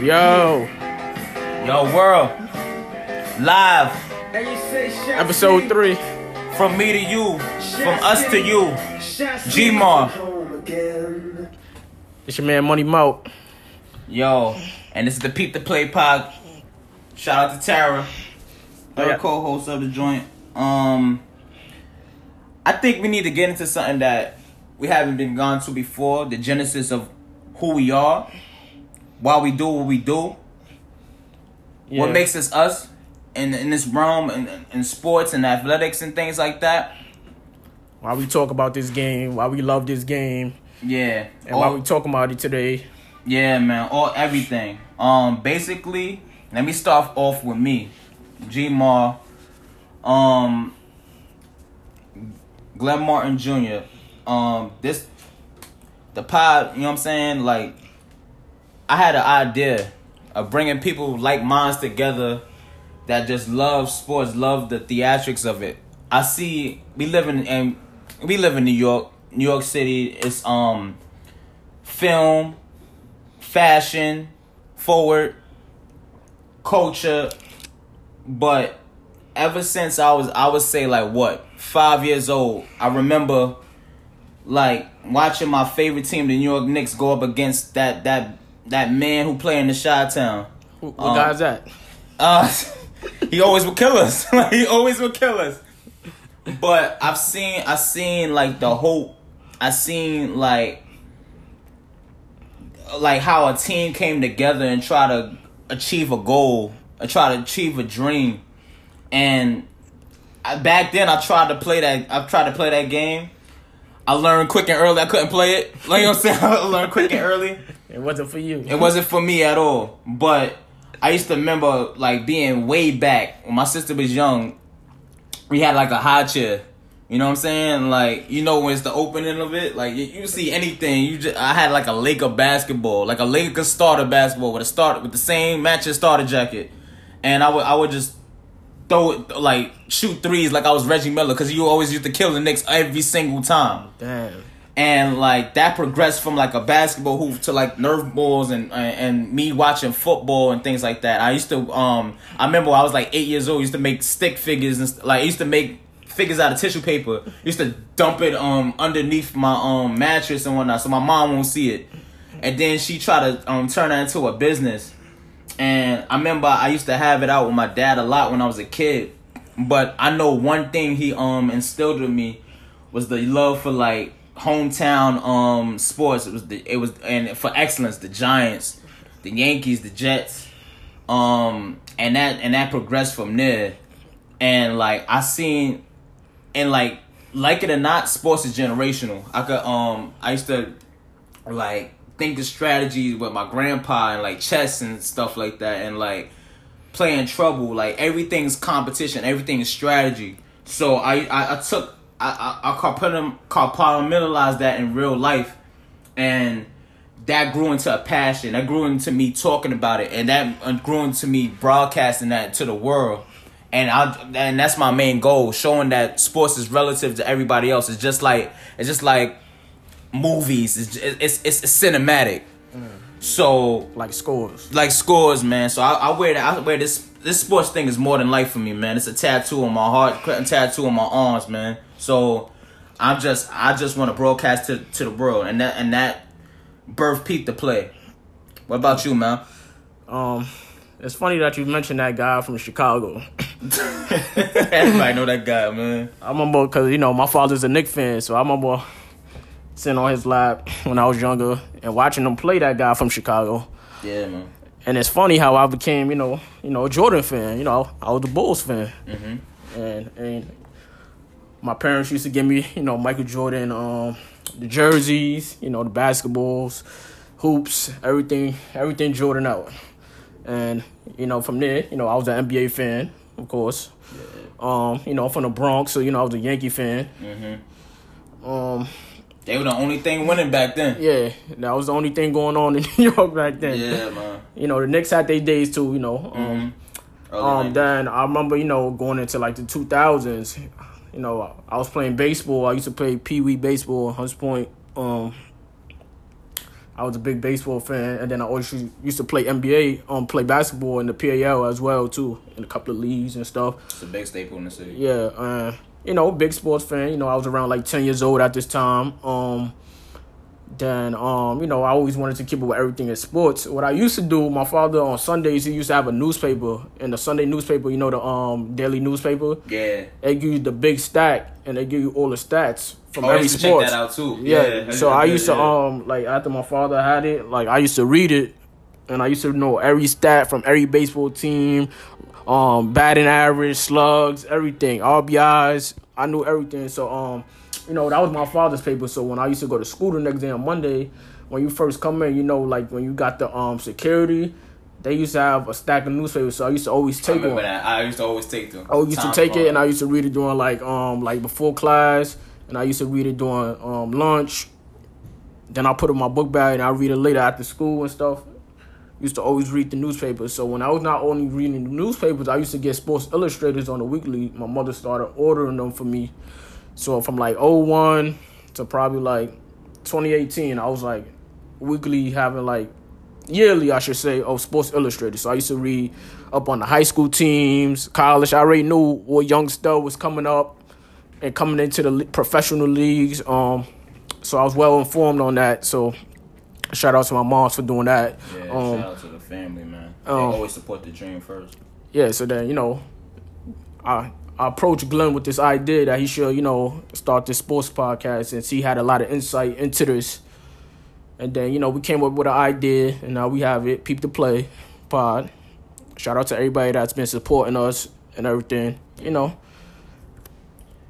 Yo, Yo, world. Live episode three. from me to you, from us to you. G-Mar. It's your man Money Mo. Yo, and this is the Peep the Play pod. Shout out to Tara, Oh, her yeah. co-host of the joint. Um, I think we need to get into something that we haven't been gone to before: the genesis of who we are, why we do what we do, Yeah. what makes us us in in this realm in, in sports and athletics and things like that. why we talk about this game? Why we love this game? Yeah, And why we talking about it today? Yeah, man, all everything. Um, basically, let me start off with me, G Mar. Um, Glenn Martin Jr. Um, this the pod. You know what I'm saying? Like, I had an idea of bringing people like minds together that just love sports, love the theatrics of it. I see we live in and we live in New York, New York City. It's um film, fashion, forward, culture, but ever since I was I would say like what five years old, I remember like watching my favorite team, the New York Knicks, go up against that that that man who played in the Chi Town. What Um, guy's that? Uh, he always would kill us. Like, he always would kill us. But I've seen, I seen like the hope. I seen like, like how a team came together and try to achieve a goal, and try to achieve a dream. And I, back then, I tried to play that. I tried to play that game. I learned quick and early. I couldn't play it. Like you know what I'm saying. I learned quick and early. It wasn't for you. It wasn't for me at all. But I used to remember like being way back when my sister was young. We had like a high chair. You know what I'm saying? Like you know when it's the opening of it, like you, you see anything. You just I had like a Laker basketball, like a Laker starter basketball with a start with the same matching starter jacket, and I would I would just throw it like shoot threes like I was Reggie Miller because you always used to kill the Knicks every single time Damn. and like that progressed from like a basketball hoop to like nerf balls and and, and me watching football and things like that. I used to um I remember when I was like eight years old. I used to make stick figures and st- like I used to make figures out of tissue paper. I used to dump it um underneath my um mattress and whatnot so my mom won't see it. And then she tried to um turn that into a business. And I remember I used to have it out with my dad a lot when I was a kid. But I know one thing he um instilled in me was the love for like hometown um sports. It was the it was and for excellence, the Giants, the Yankees, the Jets. Um and that and that progressed from there. And like I seen and like like it or not, sports is generational. I could um I used to like think strategies with my grandpa and like chess and stuff like that and like playing trouble like everything's competition everything is strategy. So i i, I took i i, I compartment- compartmentalized that in real life. And that grew into a passion. That grew into me talking about it. And that uh, grew into me broadcasting that to the world. And I and that's my main goal showing that sports is relative to everybody else. It's just like it's just like movies it's it's it's, it's cinematic so Like scores. like scores, man. So I, I wear that. I wear this. This sports thing is more than life for me, man. It's a tattoo on my heart, a tattoo on my arms, man. So I'm just, I just want to broadcast to to the world, and that and that birth Peep the Play. What about you, man? Um, it's funny that you mentioned that guy from Chicago. Everybody know that guy, man. I remember because you know my father's a Knick fan, so I remember sitting on his lap when I was younger and watching him play that guy from Chicago. Yeah, man. And it's funny how I became, you know, you know, a Jordan fan. You know, I was a Bulls fan, Mm-hmm. and and my parents used to give me, you know, Michael Jordan, um, the jerseys, you know, the basketballs, hoops, everything, everything Jordan out. And you know, from there, you know, I was an NBA fan, of course. Um, you know, I'm from the Bronx, so you know, I was a Yankee fan. Mm-hmm. Um, They were the only thing winning back then. yeah, that was the only thing going on in New York back then. Yeah, man. You know, the Knicks had their days too. You know, um, Mhm. Um, then I remember, you know, going into like the 2000s, you know, I was playing baseball. I used to play Pee Wee baseball, Hunts Point. Um, I was a big baseball fan, and then I always used- used to play NBA, um, play basketball in the PAL as well too, in a couple of leagues and stuff. It's a big staple in the city. Yeah, uh, you know, big sports fan. You know, I was around like ten years old at this time. Um, then um, you know, I always wanted to keep up with everything in sports. What I used to do, my father on Sundays he used to have a newspaper, and the Sunday newspaper, you know, the um daily newspaper. Yeah. They give you the big stack, and they give you all the stats from Oh, every sport. that out too. Yeah. so I used to yeah. um like after my father had it, like I used to read it, and I used to know every stat from every baseball team, um batting average, slugs, everything, RBIs. I knew everything. So um, you know that was my father's paper. So when I used to go to school the next day on Monday, when you first come in, you know like when you got the um security. They used to have a stack of newspapers, so I used to always I take remember one. that. I used to always take them. I used to take it and I used to read it during like um like before class and I used to read it during um lunch. Then I put it in my book bag and I read it later after school and stuff. Used to always read the newspapers. So when I was not only reading the newspapers, I used to get Sports Illustrators on the weekly. My mother started ordering them for me. So from like 01 to probably like 2018, I was like weekly having like yearly, I should say, of Sports Illustrated. So I used to read up on the high school teams, college. I already knew what young stud was coming up and coming into the professional leagues. Um, so I was well informed on that. So shout out to my moms for doing that. Yeah, um, shout out to the family, man. They um, always support the dream first. yeah, so then you know, I I approached Glenn with this idea that he should you know start this sports podcast since he had a lot of insight into this. And then you know we came up with an idea, and now we have it. Peep the play pod. Shout out to everybody that's been supporting us and everything. You know.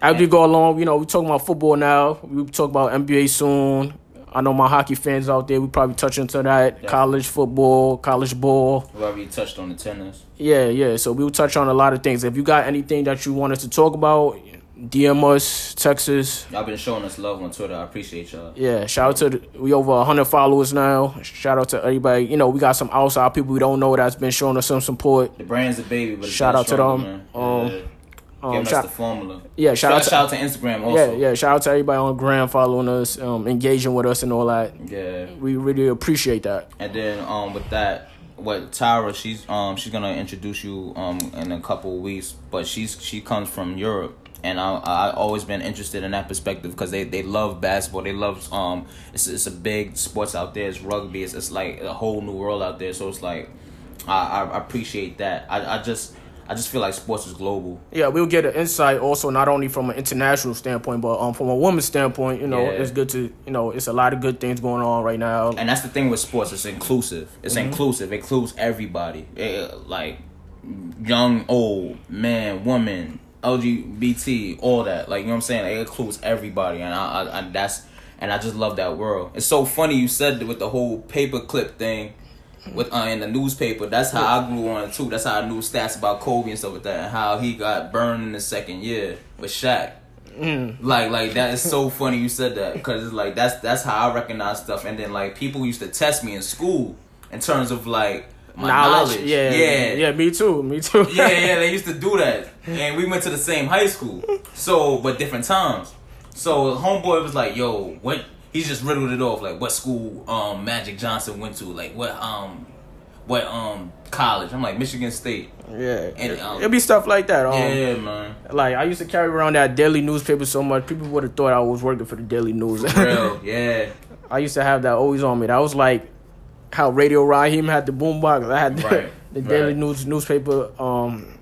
As we go along, you know, we talk about football now. We talk about NBA soon. I know my hockey fans out there. We probably touch into that Yeah. college football, college ball. We already touched on the tennis. Yeah, yeah. So we'll touch on a lot of things. If you got anything that you want us to talk about, DM us, text us. Y'all been showing us love on Twitter. I appreciate y'all. Yeah, shout out to the, we over hundred followers now. Shout out to everybody. You know, we got some outside people we don't know that's been showing us some support. The brand's a baby, but Shout out to them. Man. Um, yeah. Um, Giving us the formula. yeah, shout, Shout, out to shout out to Instagram also. yeah, yeah. Shout out to everybody on Gram following us, um, engaging with us and all that. Yeah. We really appreciate that. And then um with that, what Tyra, she's um she's gonna introduce you um in a couple of weeks, but she's she comes from Europe. And I I always been interested in that perspective because they, they love basketball. They love um it's it's a big sports out there. It's rugby. It's it's like a whole new world out there. So it's like I I appreciate that. I I just I just feel like sports is global. Yeah, we'll get an insight also not only from an international standpoint, but um from a woman's standpoint. You know, Yeah. it's good to you know it's a lot of good things going on right now. and that's the thing with sports it's inclusive it's Mm-hmm. inclusive it includes everybody Eh, like young old man woman lgbt all that like you know what i'm saying it includes everybody and i, I, I that's and i just love that world it's so funny you said with the whole paperclip thing with uh, in the newspaper that's how i grew on it too that's how i knew stats about kobe and stuff like that and how he got burned in the second year with Shaq. Like, like that is so funny you said that because it's like that's that's how I recognize stuff. And then like people used to test me in school in terms of like my knowledge. Yeah, yeah, yeah. Me too. Me too. yeah, yeah. They used to do that, and we went to the same high school, so but different times. So homeboy was like, "Yo, what?" He's just riddled it off like, "What school um Magic Johnson went to? Like what um what um college?" I'm like Michigan State. Yeah, And, um, it'll be stuff like that. Um, yeah, man. Like I used to carry around that daily newspaper so much, people would have thought I was working for the Daily News. Real, yeah. I used to have that always on me. That was like how Radio Raheem had the boombox. I had the, Right, the right. Daily News newspaper, um,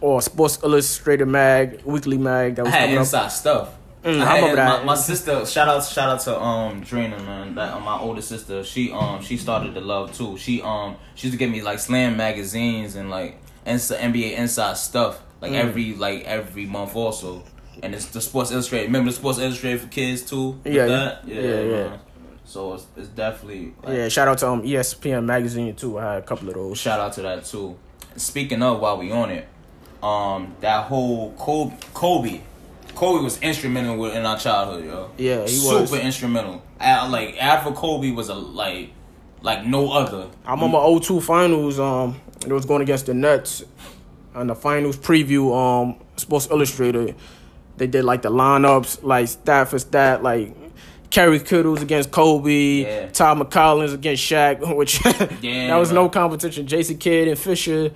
or Sports Illustrated mag, weekly mag that I was had coming up. inside stuff. Mm, I I remember had- that. My, my sister, shout out, shout out to um Drina, man. That uh, my older sister, she um she started to love too. She um she used to give me like slam magazines and like inside NBA inside stuff like Mm. every like every month also. And it's the Sports Illustrated. Remember the Sports Illustrated for kids too? Yeah, that? yeah, yeah, yeah. So it's, it's definitely like, Yeah, shout out to um, ESPN magazine too. I had a couple of those. Shout out to that too. Speaking of, while we on it, um, that whole Kobe, Kobe, Kobe was instrumental in our childhood, yo. Yeah, he super was. Super instrumental. Like after Kobe was a like, like no other. I remember 02 finals. Um, it was going against the Nets, and the finals preview. Um, Sports Illustrated, they did like the lineups, like stat for stat, like Kerry Kittles against Kobe, Yeah. Todd MacCulloch against Shaq, which Yeah, that was bro. no competition. Jason Kidd and Fisher,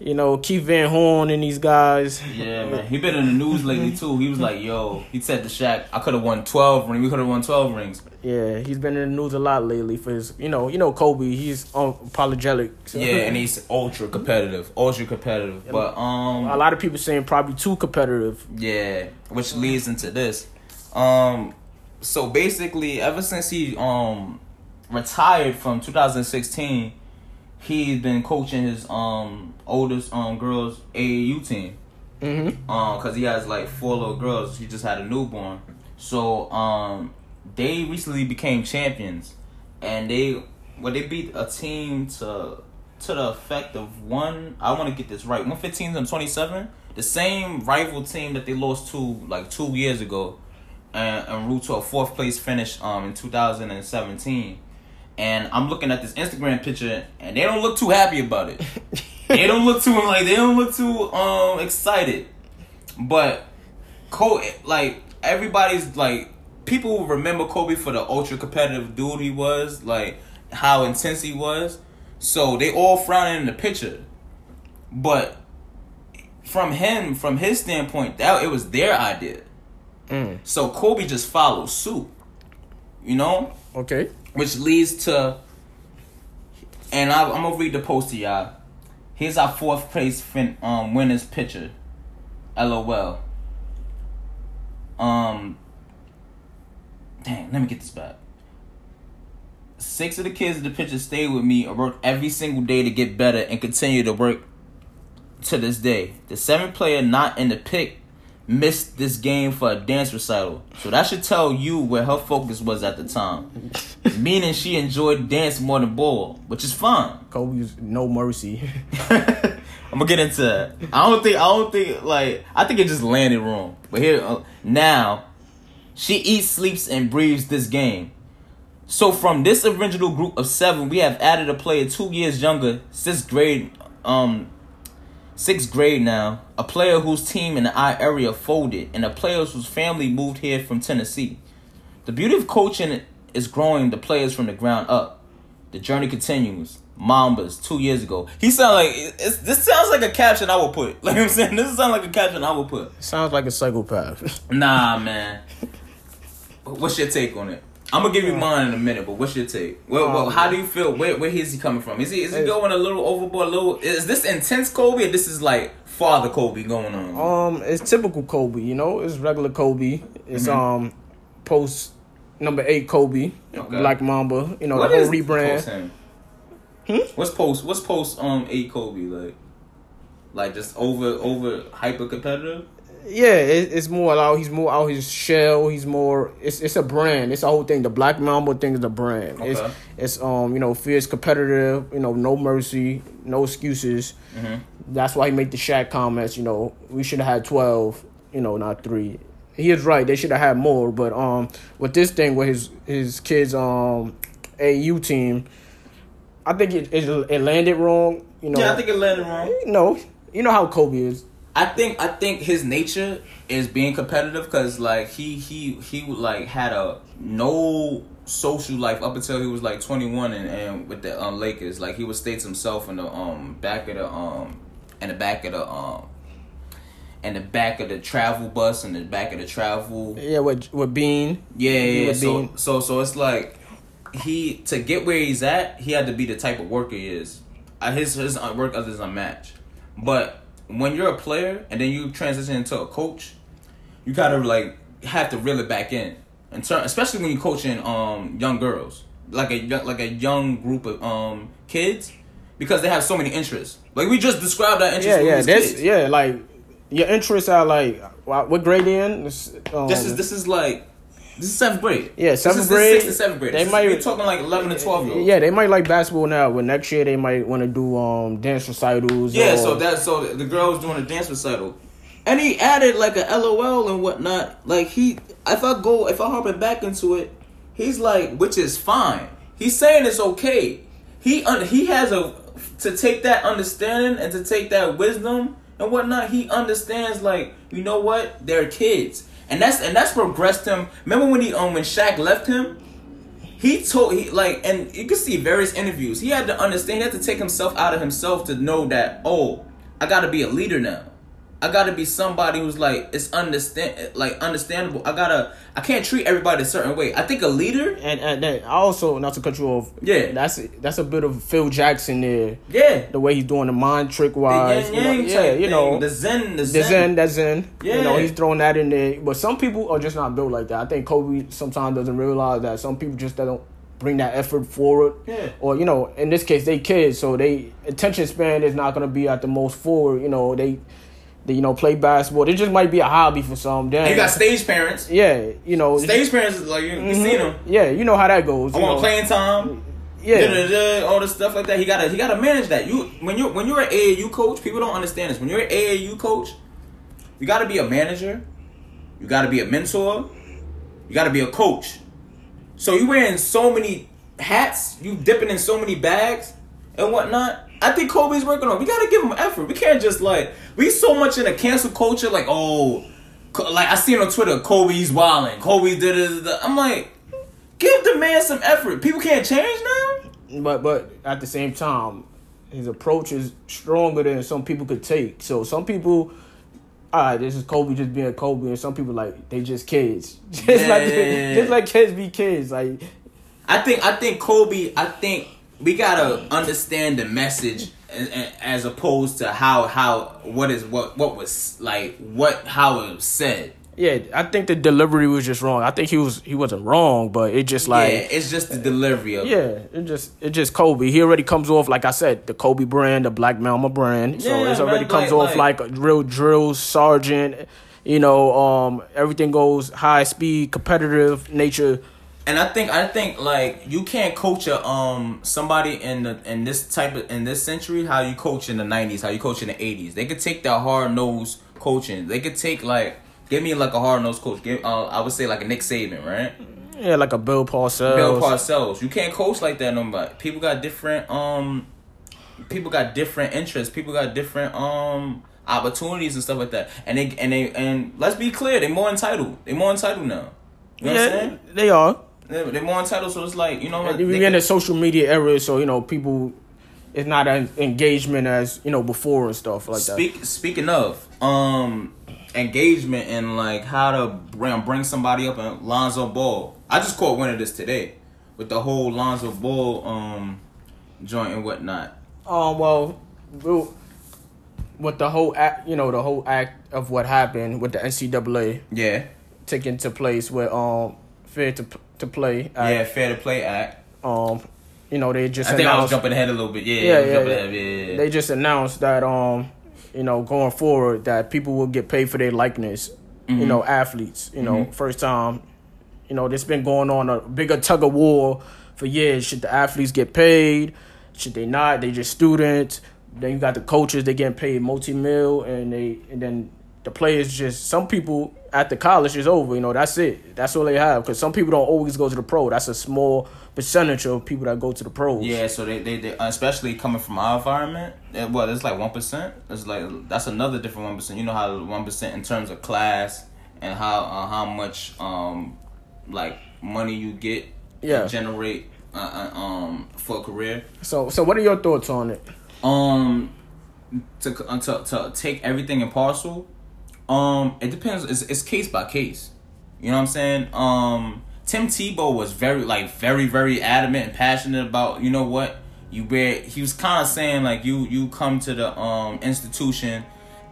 you know, Keith Van Horn and these guys. Yeah, man. He been in the news lately too. He was like, "Yo," he said to Shaq, "I could have won twelve rings. We could have won twelve rings." Yeah, he's been in the news a lot lately for his, you know, you know Kobe. He's unapologetic. So- Yeah, and he's ultra competitive, ultra competitive. But um a lot of people saying probably too competitive. yeah, which leads into this. Um, so basically, ever since he um retired from 2016, he's been coaching his um oldest um girls AAU team. Mm-hmm. um because he has like four little girls he just had a newborn so um they recently became champions and they well they beat a team to to the effect of one i want to get this right 115 and 27 the same rival team that they lost to like two years ago and, and route to a fourth place finish um in 2017 and i'm looking at this instagram picture and they don't look too happy about it they don't look too like they don't look too um excited. But Kobe, like everybody's like people remember Kobe for the ultra competitive dude he was, like how intense he was. So they all frowning in the picture. But from him, from his standpoint, that it was their idea. Mm. So Kobe just followed suit. You know? Okay. Which leads to and I, I'm gonna read the post to y'all. Here's our fourth place fin, um winners picture. LOL. Um. Dang, let me get this back. Six of the kids in the picture stayed with me and worked every single day to get better and continue to work to this day. The seventh player not in the pick missed this game for a dance recital. So that should tell you where her focus was at the time. Meaning she enjoyed dance more than ball, which is fine. Kobe's no mercy. I'm gonna get into that. I don't think I don't think like I think it just landed wrong. But here uh, now, she eats, sleeps, and breathes this game. So from this original group of seven, we have added a player two years younger, sixth grade, um, sixth grade now. A player whose team in the I area folded, and a player whose family moved here from Tennessee. The beauty of coaching is growing the players from the ground up. The journey continues. Mambas two years ago. He sounds like it's, this sounds like a caption I would put. Like I'm saying, this sounds like a caption I would put. Sounds like a psychopath. Nah, man. What's your take on it? I'm gonna give you mine in a minute, but what's your take? Well, well Um, how do you feel? Where where is he coming from? Is he is he going a little overboard? A little? Is this intense Kobe? Or this is like father Kobe going on? Um, it's typical Kobe. You know, it's regular Kobe. It's Mhm. um, post number eight Kobe, Okay. Black Mamba. You know, What the whole is rebrand. Hmm? What's post? What's post? Um, eight Kobe like, like just over over hyper competitive. Yeah, it, it's more out. He's more out his shell. He's more. It's it's a brand. It's a whole thing. The Black Mamba thing is a brand. It's Okay. it's um you know fierce, competitive. You know, no mercy, no excuses. Mm-hmm. That's why he made the Shaq comments. You know, we should have had twelve. You know, not three. He is right. They should have had more. But um, with this thing with his his kids um, AU team, I think it it, it landed wrong. You know, Yeah, I think it landed wrong. you know, you know how Kobe is. I think I think his nature is being competitive because like he he he like had a no social life up until he was like 21 and, and with the um Lakers like he would stay to himself in the um back of the um in the back of the um in the back of the travel bus and the back of the travel Yeah, with with Bean. yeah, yeah, yeah. So, being- so, so it's like he to get where he's at, he had to be the type of worker he is. Uh, his his uh, work is unmatched. But when you're a player and then you transition into a coach, you gotta like have to reel it back in, and turn, especially when you're coaching um young girls, like a young- like a young group of um kids, because they have so many interests. Like we just described our interests. Yeah, yeah, that's kids. yeah. Like your interests are like what what grade in? Um, This is this is like this is seventh grade. Yeah, seventh grade. Sixth and seventh grade. They This might- we're talking like eleven to twelve year olds. yeah, they might like basketball now, but next year they might want to do um dance recitals. Yeah, or- so that so the girl was doing a dance recital, and he added like a LOL and whatnot. Like he, if I go, if I harp it back into it, he's like, which is fine. He's saying it's okay. He un- he has a to take that understanding and to take that wisdom and whatnot. He understands like you know what they're kids, and that's and that's progressed him. Remember when he um when Shaq left him, he told he like and you can see various interviews. He had to understand. He had to take himself out of himself to know that oh, I got to be a leader now. I gotta be somebody who's like it's understand like understandable. I gotta I can't treat everybody a certain way. I think a leader And and then also not to cut you off. Yeah. that's that's a bit of Phil Jackson there. Yeah. The way he's doing the mind trick wise. you know, yeah, you know. thing, the zen, the The zen. Zen, that's Zen. You know, Yeah. he's throwing that in there. But some people are just not built like that. I think Kobe sometimes doesn't realize that some people just don't bring that effort forward. Yeah. Or, you know, in this case, they kids, so they attention span is not going to be at the most forward. You know, they, you know, play basketball. It just might be a hobby for some. Then, You got stage parents. yeah, you know. Stage parents is like you, mhm. seen them. Yeah, you know how that goes. I want know. playing time. Yeah. Da-da-da, all the stuff like that. He gotta he gotta manage that. You when you when you're an AAU coach, people don't understand this. When you're an AAU coach, you gotta be a manager, you gotta be a mentor, you gotta be a coach. So you wearing so many hats, you dipping in so many bags and whatnot. I think Kobe's working on. We gotta give him effort. We can't just like we so much in a cancel culture. Like oh, like I seen on Twitter, Kobe's wilding. Kobe did it. I'm like, give the man some effort. People can't change now. But but at the same time, his approach is stronger than some people could take. So some people, all right, this is Kobe just being Kobe, and some people like they just kids, just like Yeah. just like kids be kids. Like I think I think Kobe. I think we gotta understand the message as opposed to how how what is what what was like what how it was said. yeah, I think the delivery was just wrong. I think he was he wasn't wrong, but it just like yeah, it's just the delivery of. Yeah, it just it just Kobe. He already comes off like I said, the Kobe brand, the Black Mamba brand. So Yeah, it's already man, comes like- off like, a real drill sergeant. You know, um, everything goes high speed, competitive nature. And I think I think like you can't coach a um somebody in the in this type of in this century how you coach in the nineties, how you coach in the eighties. They could take that hard nosed coaching. They could take like give me like a hard nosed coach. Give uh, I would say like a Nick Saban, right? Yeah, like a Bill Parcells. Bill Parcells. You can't coach like that no more. People got different um people got different interests. People got different um opportunities and stuff like that. And they and they and let's be clear, they're more entitled. They're more entitled now. You know what I'm yeah, saying? they are. They're, more entitled, so it's like you know what? We're in a social media era, so you know people. It's not an engagement as you know before and stuff like that. Speaking of um engagement and like how to bring bring somebody up and Lonzo Ball. I just caught one of this today with the whole Lonzo Ball um joint and whatnot. Um, well, we'll- with the whole act, you know, the whole act of what happened with the NCAA Yeah, taking to place with um fair to to play. yeah, fair to play act. Um, you know, they just I think I was announced. jumping ahead a little bit. Yeah, yeah, yeah, yeah. ahead, yeah, yeah. They just announced that um, you know, going forward that people will get paid for their likeness. Mm-hmm. You know, athletes. You know, first time. You know, this has been going on a bigger tug of war for years. Should the athletes get paid? Should they not? They just students. Then you got the coaches. They getting paid multi mil, and they and then the players just some people at the college is over. You know, that's it. That's all they have. Because some people don't always go to the pro. That's a small percentage of people that go to the pros. Yeah, so they, they, they especially coming from our environment, eh, well, it's like one percent. It's like that's another different one percent. You know how one percent in terms of class and how uh, how much um like money you get Yeah. generate uh, uh, um for a career. So, so what are your thoughts on it? Um, to uh, to to take everything in parcel. Um, it depends. It's, it's case by case. You know what I'm saying? Um, Tim Tebow was very like very very adamant and passionate about you know what you wear. He was kind of saying like you you come to the um institution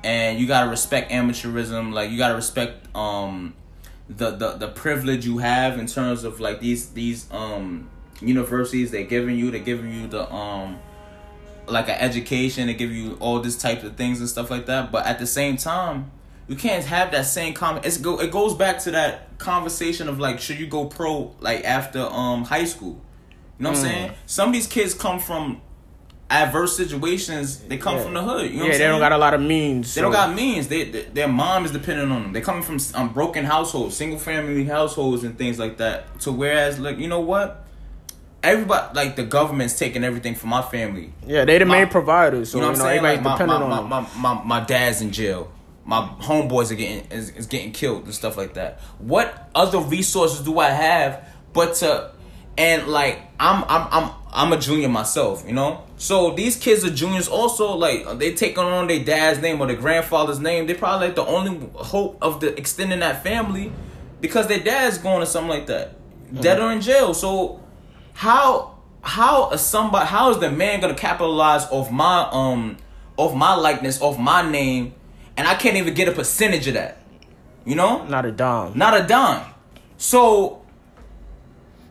and you gotta respect amateurism. Like you gotta respect um the the the privilege you have in terms of like these these um universities they're giving you. They're giving you the um like an education they give you all this types of things and stuff like that. But at the same time, you can't have that same comment. It's go. It goes back to that conversation of like, should you go pro like after um high school? You know what I'm saying? Some of these kids come from adverse situations. They come Yeah. from the hood. You know yeah, what I'm they don't got a lot of means. They don't got means. They, they their mom is dependent on them. They coming from um, broken households, single family households, and things like that. To whereas, like you know what, everybody like the government's taking everything from my family. Yeah, they the My- main providers, so You know what I'm saying? everybody's Like my, dependent my, on my, my, my, my dad's in jail. My homeboys are getting is, is getting killed and stuff like that. What other resources do I have but to and like I'm I'm I'm I'm a junior myself, you know. So these kids are juniors also. Like they taking on their dad's name or their grandfather's name. They probably like the only hope of the extending that family because their dad's going to something like that, dead or in jail. So how how is somebody how is the man gonna capitalize off my um off my likeness off my name, and I can't even get a percentage of that, you know? Not a dime. Not a dime. So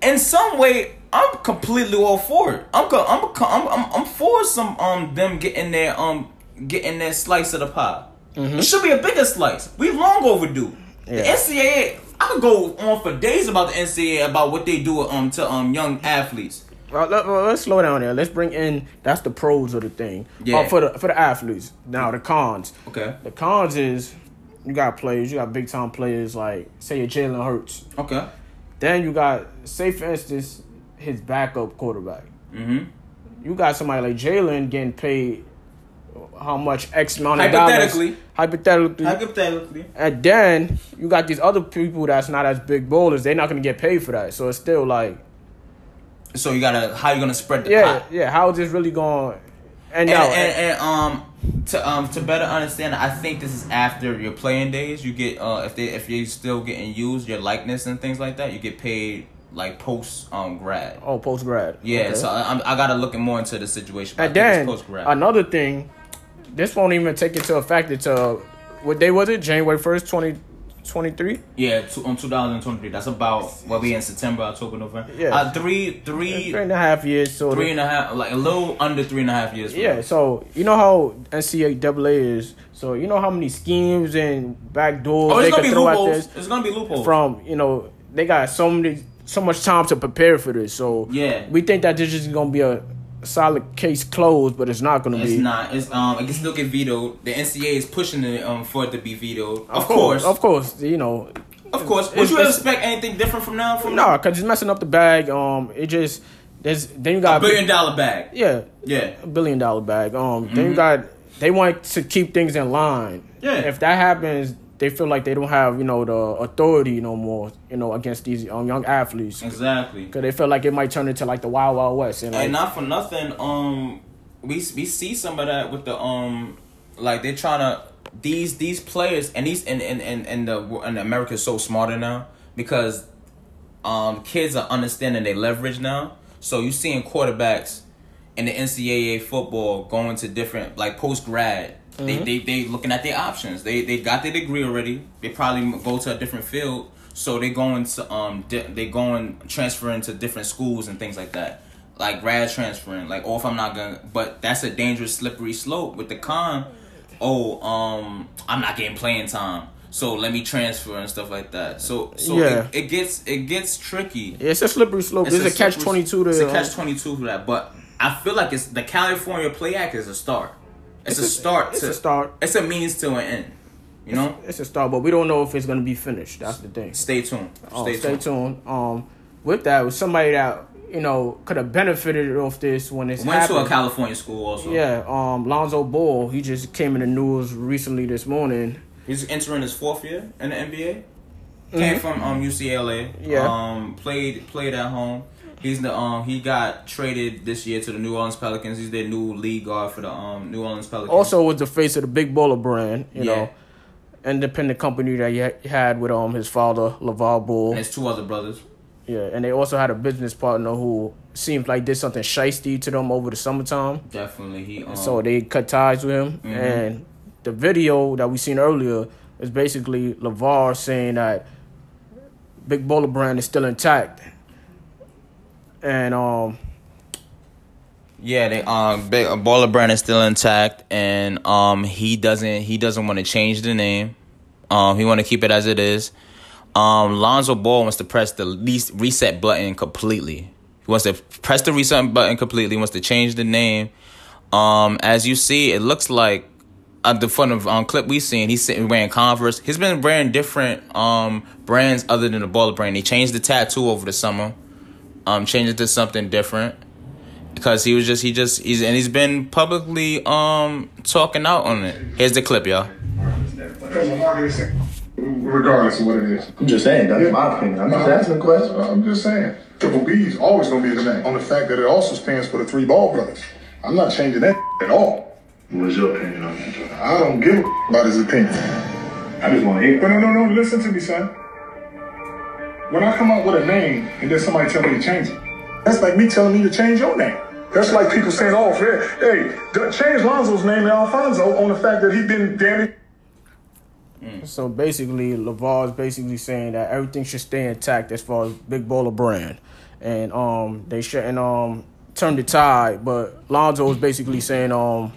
in some way, I'm completely all for it. I'm go, I'm, I'm I'm I'm for some um them getting their um getting their slice of the pie. It should be a bigger slice. We long overdue. The Yeah. NCAA, I could go on for days about the NCAA about what they do um to um young athletes. Let, let's slow down there. Let's bring in that's the pros of the thing. Yeah. Uh, for the for the athletes. Now the cons. Okay. The cons is you got players, you got big time players like say your Jalen Hurts. Okay. Then you got say for instance his backup quarterback. Mm-hmm. You got somebody like Jalen getting paid how much X amount of dollars. Hypothetically. Hypothetically. Hypothetically. and then you got these other people that's not as big bowlers. They're not gonna get paid for that. So it's still like, So you gotta how you gonna spread the yeah, pie? yeah. How is this really going? And, And, no, and, and um to um to better understand, I think this is after your playing days. You get uh if they if you're still getting used your likeness and things like that, you get paid like post um grad. oh, post grad. Yeah, Okay. so I, I'm, I gotta look more into the situation. and then post grad. another thing, this won't even take into effect until what day was it? January first, twenty twenty three. Yeah, two, on 2023. That's about what we in September, October, November. Yeah. uh, three, three, Three and a half years. So three and a half, like a little under three and a half years. yeah. now. So you know how NCAA is. So you know how many schemes and back doors Oh, they it's gonna could be throw at loopholes. this. It's gonna be loopholes. from you know they got so many so much time to prepare for this. So Yeah. we think that this is gonna be a solid case closed, but it's not gonna be. It's not. It's um. It can still get vetoed. The NCA is pushing it um for it to be vetoed. Of, Of course, of course, you know, of course. Would you expect anything different from now? From no, because it's messing up the bag. Um, it just there's then you got a billion dollar bag. yeah, Yeah. a billion dollar bag. Um, then you got they want to keep things in line. Yeah. If that happens, they feel like they don't have you know the authority no more. You know against these um, young athletes Exactly. because they feel like it might turn into like the wild wild west and like And not for nothing, um, we we see some of that with the um, like they're trying to these these players and these and and and, and the and America is so smarter now because um kids are understanding their leverage now. So you seeing quarterbacks in the NCAA football going to different like post grad. They, they they looking at their options. They they got their degree already. They probably go to a different field. So they going to um di- they going transferring to different schools and things like that. Like grad transferring. Like oh if I'm not gonna but that's a dangerous slippery slope with the con. Oh um I'm not getting playing time. So let me transfer and stuff like that. So so Yeah. it, it gets it gets tricky. it's a slippery slope. There's a, catch twenty two to It's a catch twenty two for that, but I feel like it's the California Play Act is a start. It's, a, It's a- start. it's to, a start. It's a means to an end. You know. It's a start, but we don't know if it's gonna be finished. That's the thing. Stay tuned. Oh, Stay, stay, tuned. tuned. Um, with that, was somebody that you know could have benefited off this when it's Went happened. to a California school also. yeah, um, Lonzo Ball. He just came in the news recently this morning. He's entering his fourth year in the NBA. Came from um UCLA. Mm-hmm. Yeah. Um played played at home. He's the um he got traded this year to the New Orleans Pelicans. He's their new lead guard for the um New Orleans Pelicans. Also, was the face of the Big Baller brand. You Yeah. know, independent company that he had with um his father, LaVar Ball. and his two other brothers. Yeah, and they also had a business partner who seemed like did something shisty to them over the summertime. Definitely he um So they cut ties with him. Mhm. And the video that we seen earlier is basically LaVar saying that Big Baller brand is still intact. And um Yeah, they um big uh, baller brand is still intact, and um he doesn't he doesn't want to change the name. Um, he want to keep it as it is. Um, Lonzo Ball wants to press the least reset button completely. He wants to press the reset button completely. He wants to change the name. Um, as you see, it looks like at the front of um, clip we seen, he's sitting wearing Converse. He's been wearing different um brands other than the baller brand. He changed the tattoo over the summer. Um, changed it to something different because he was just he just he's and he's been publicly um talking out on it. Here's the clip, y'all. Because the market is regardless of what it is. I'm just saying, that's Yeah. my opinion. I'm just asking a question. I'm just saying. Triple B is always going to be the name. On the fact that it also stands for the three ball brothers. I'm not changing that at all. What's your opinion on that? I don't give a about his opinion. I just want to hear. But no, no, no, listen to me, son. When I come up with a name and then somebody tell me to change it, that's like me telling me to change your name. That's like people saying, oh, hey, change Lonzo's name to Alfonso on the fact that he didn't damn it. So basically, LaVar is basically saying that everything should stay intact as far as Big Baller brand, and um they shouldn't um turn the tide. But Lonzo is basically saying um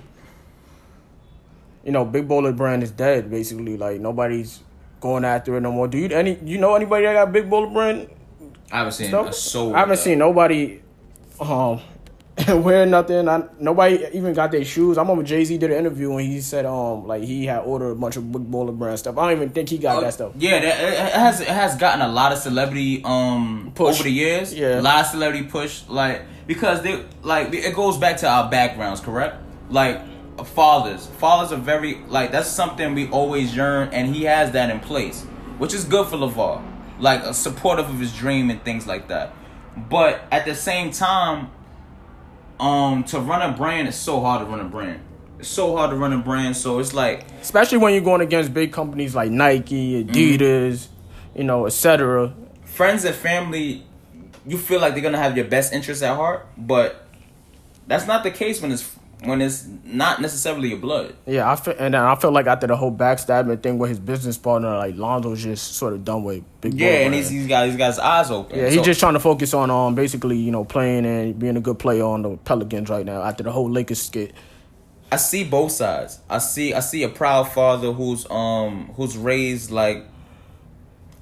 you know Big Baller brand is dead. Basically, like nobody's going after it no more. Do you any you know anybody that got Big bullet brand I haven't seen stuff? a soul. I haven't with seen nobody um wearing nothing. I, nobody even got their shoes. I remember Jay Z did an interview and he said um like he had ordered a bunch of Big Baller brand stuff. I don't even think he got that. that stuff. Yeah, that, it it has it has gotten a lot of celebrity um Push. over the years. Yeah. a lot of celebrity push like because they like it goes back to our backgrounds, correct? Like fathers, fathers are very like that's something we always yearn, and he has that in place, which is good for LaVar, like a supportive of his dream and things like that. But at the same time, um, to run a brand is so hard to run a brand. It's so hard to run a brand. So it's like especially when you're going against big companies like Nike, Adidas, you know, etc. friends and family, you feel like they're gonna have your best interests at heart, but that's not the case when it's when it's not necessarily your blood. Yeah, I feel, and I feel like after the whole backstabbing thing with his business partner, like Lonzo's just sort of done with big. Yeah, and he's, he's got he's got his eyes open. yeah, he's So- just trying to focus on um basically you know playing and being a good player on the Pelicans right now after the whole Lakers skit. I see both sides. I see I see a proud father who's um who's raised like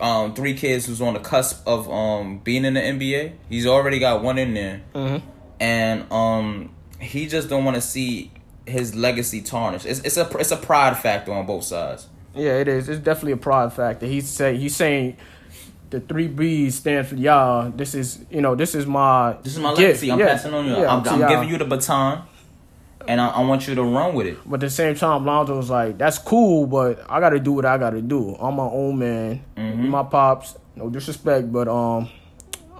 um three kids who's on the cusp of um being in the NBA. He's already got one in there, Mm-hmm. and um he just don't want to see his legacy tarnished. It's it's a it's a pride factor on both sides. Yeah, it is. It's definitely a pride factor. He's say he's saying the three B's stand for y'all. This is you know this is my This is my gift. legacy. I'm Yeah, passing on you. yeah, I'm, I'm giving you the baton, and I, I want you to run with it. But at the same time, Lonzo's like, that's cool, but I gotta do what I gotta do. I'm my own man. Mm-hmm. My pops, no disrespect, but um,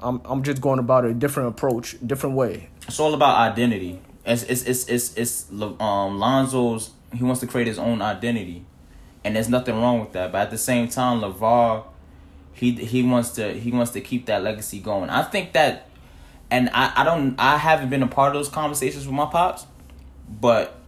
I'm I'm just going about it a different approach, different way. It's all about identity. It's it's it's it's, it's um Lonzo's. He wants to create his own identity, and there's nothing wrong with that. But at the same time, LaVar, he he wants to he wants to keep that legacy going. I think that, and I I don't I haven't been a part of those conversations with my pops, but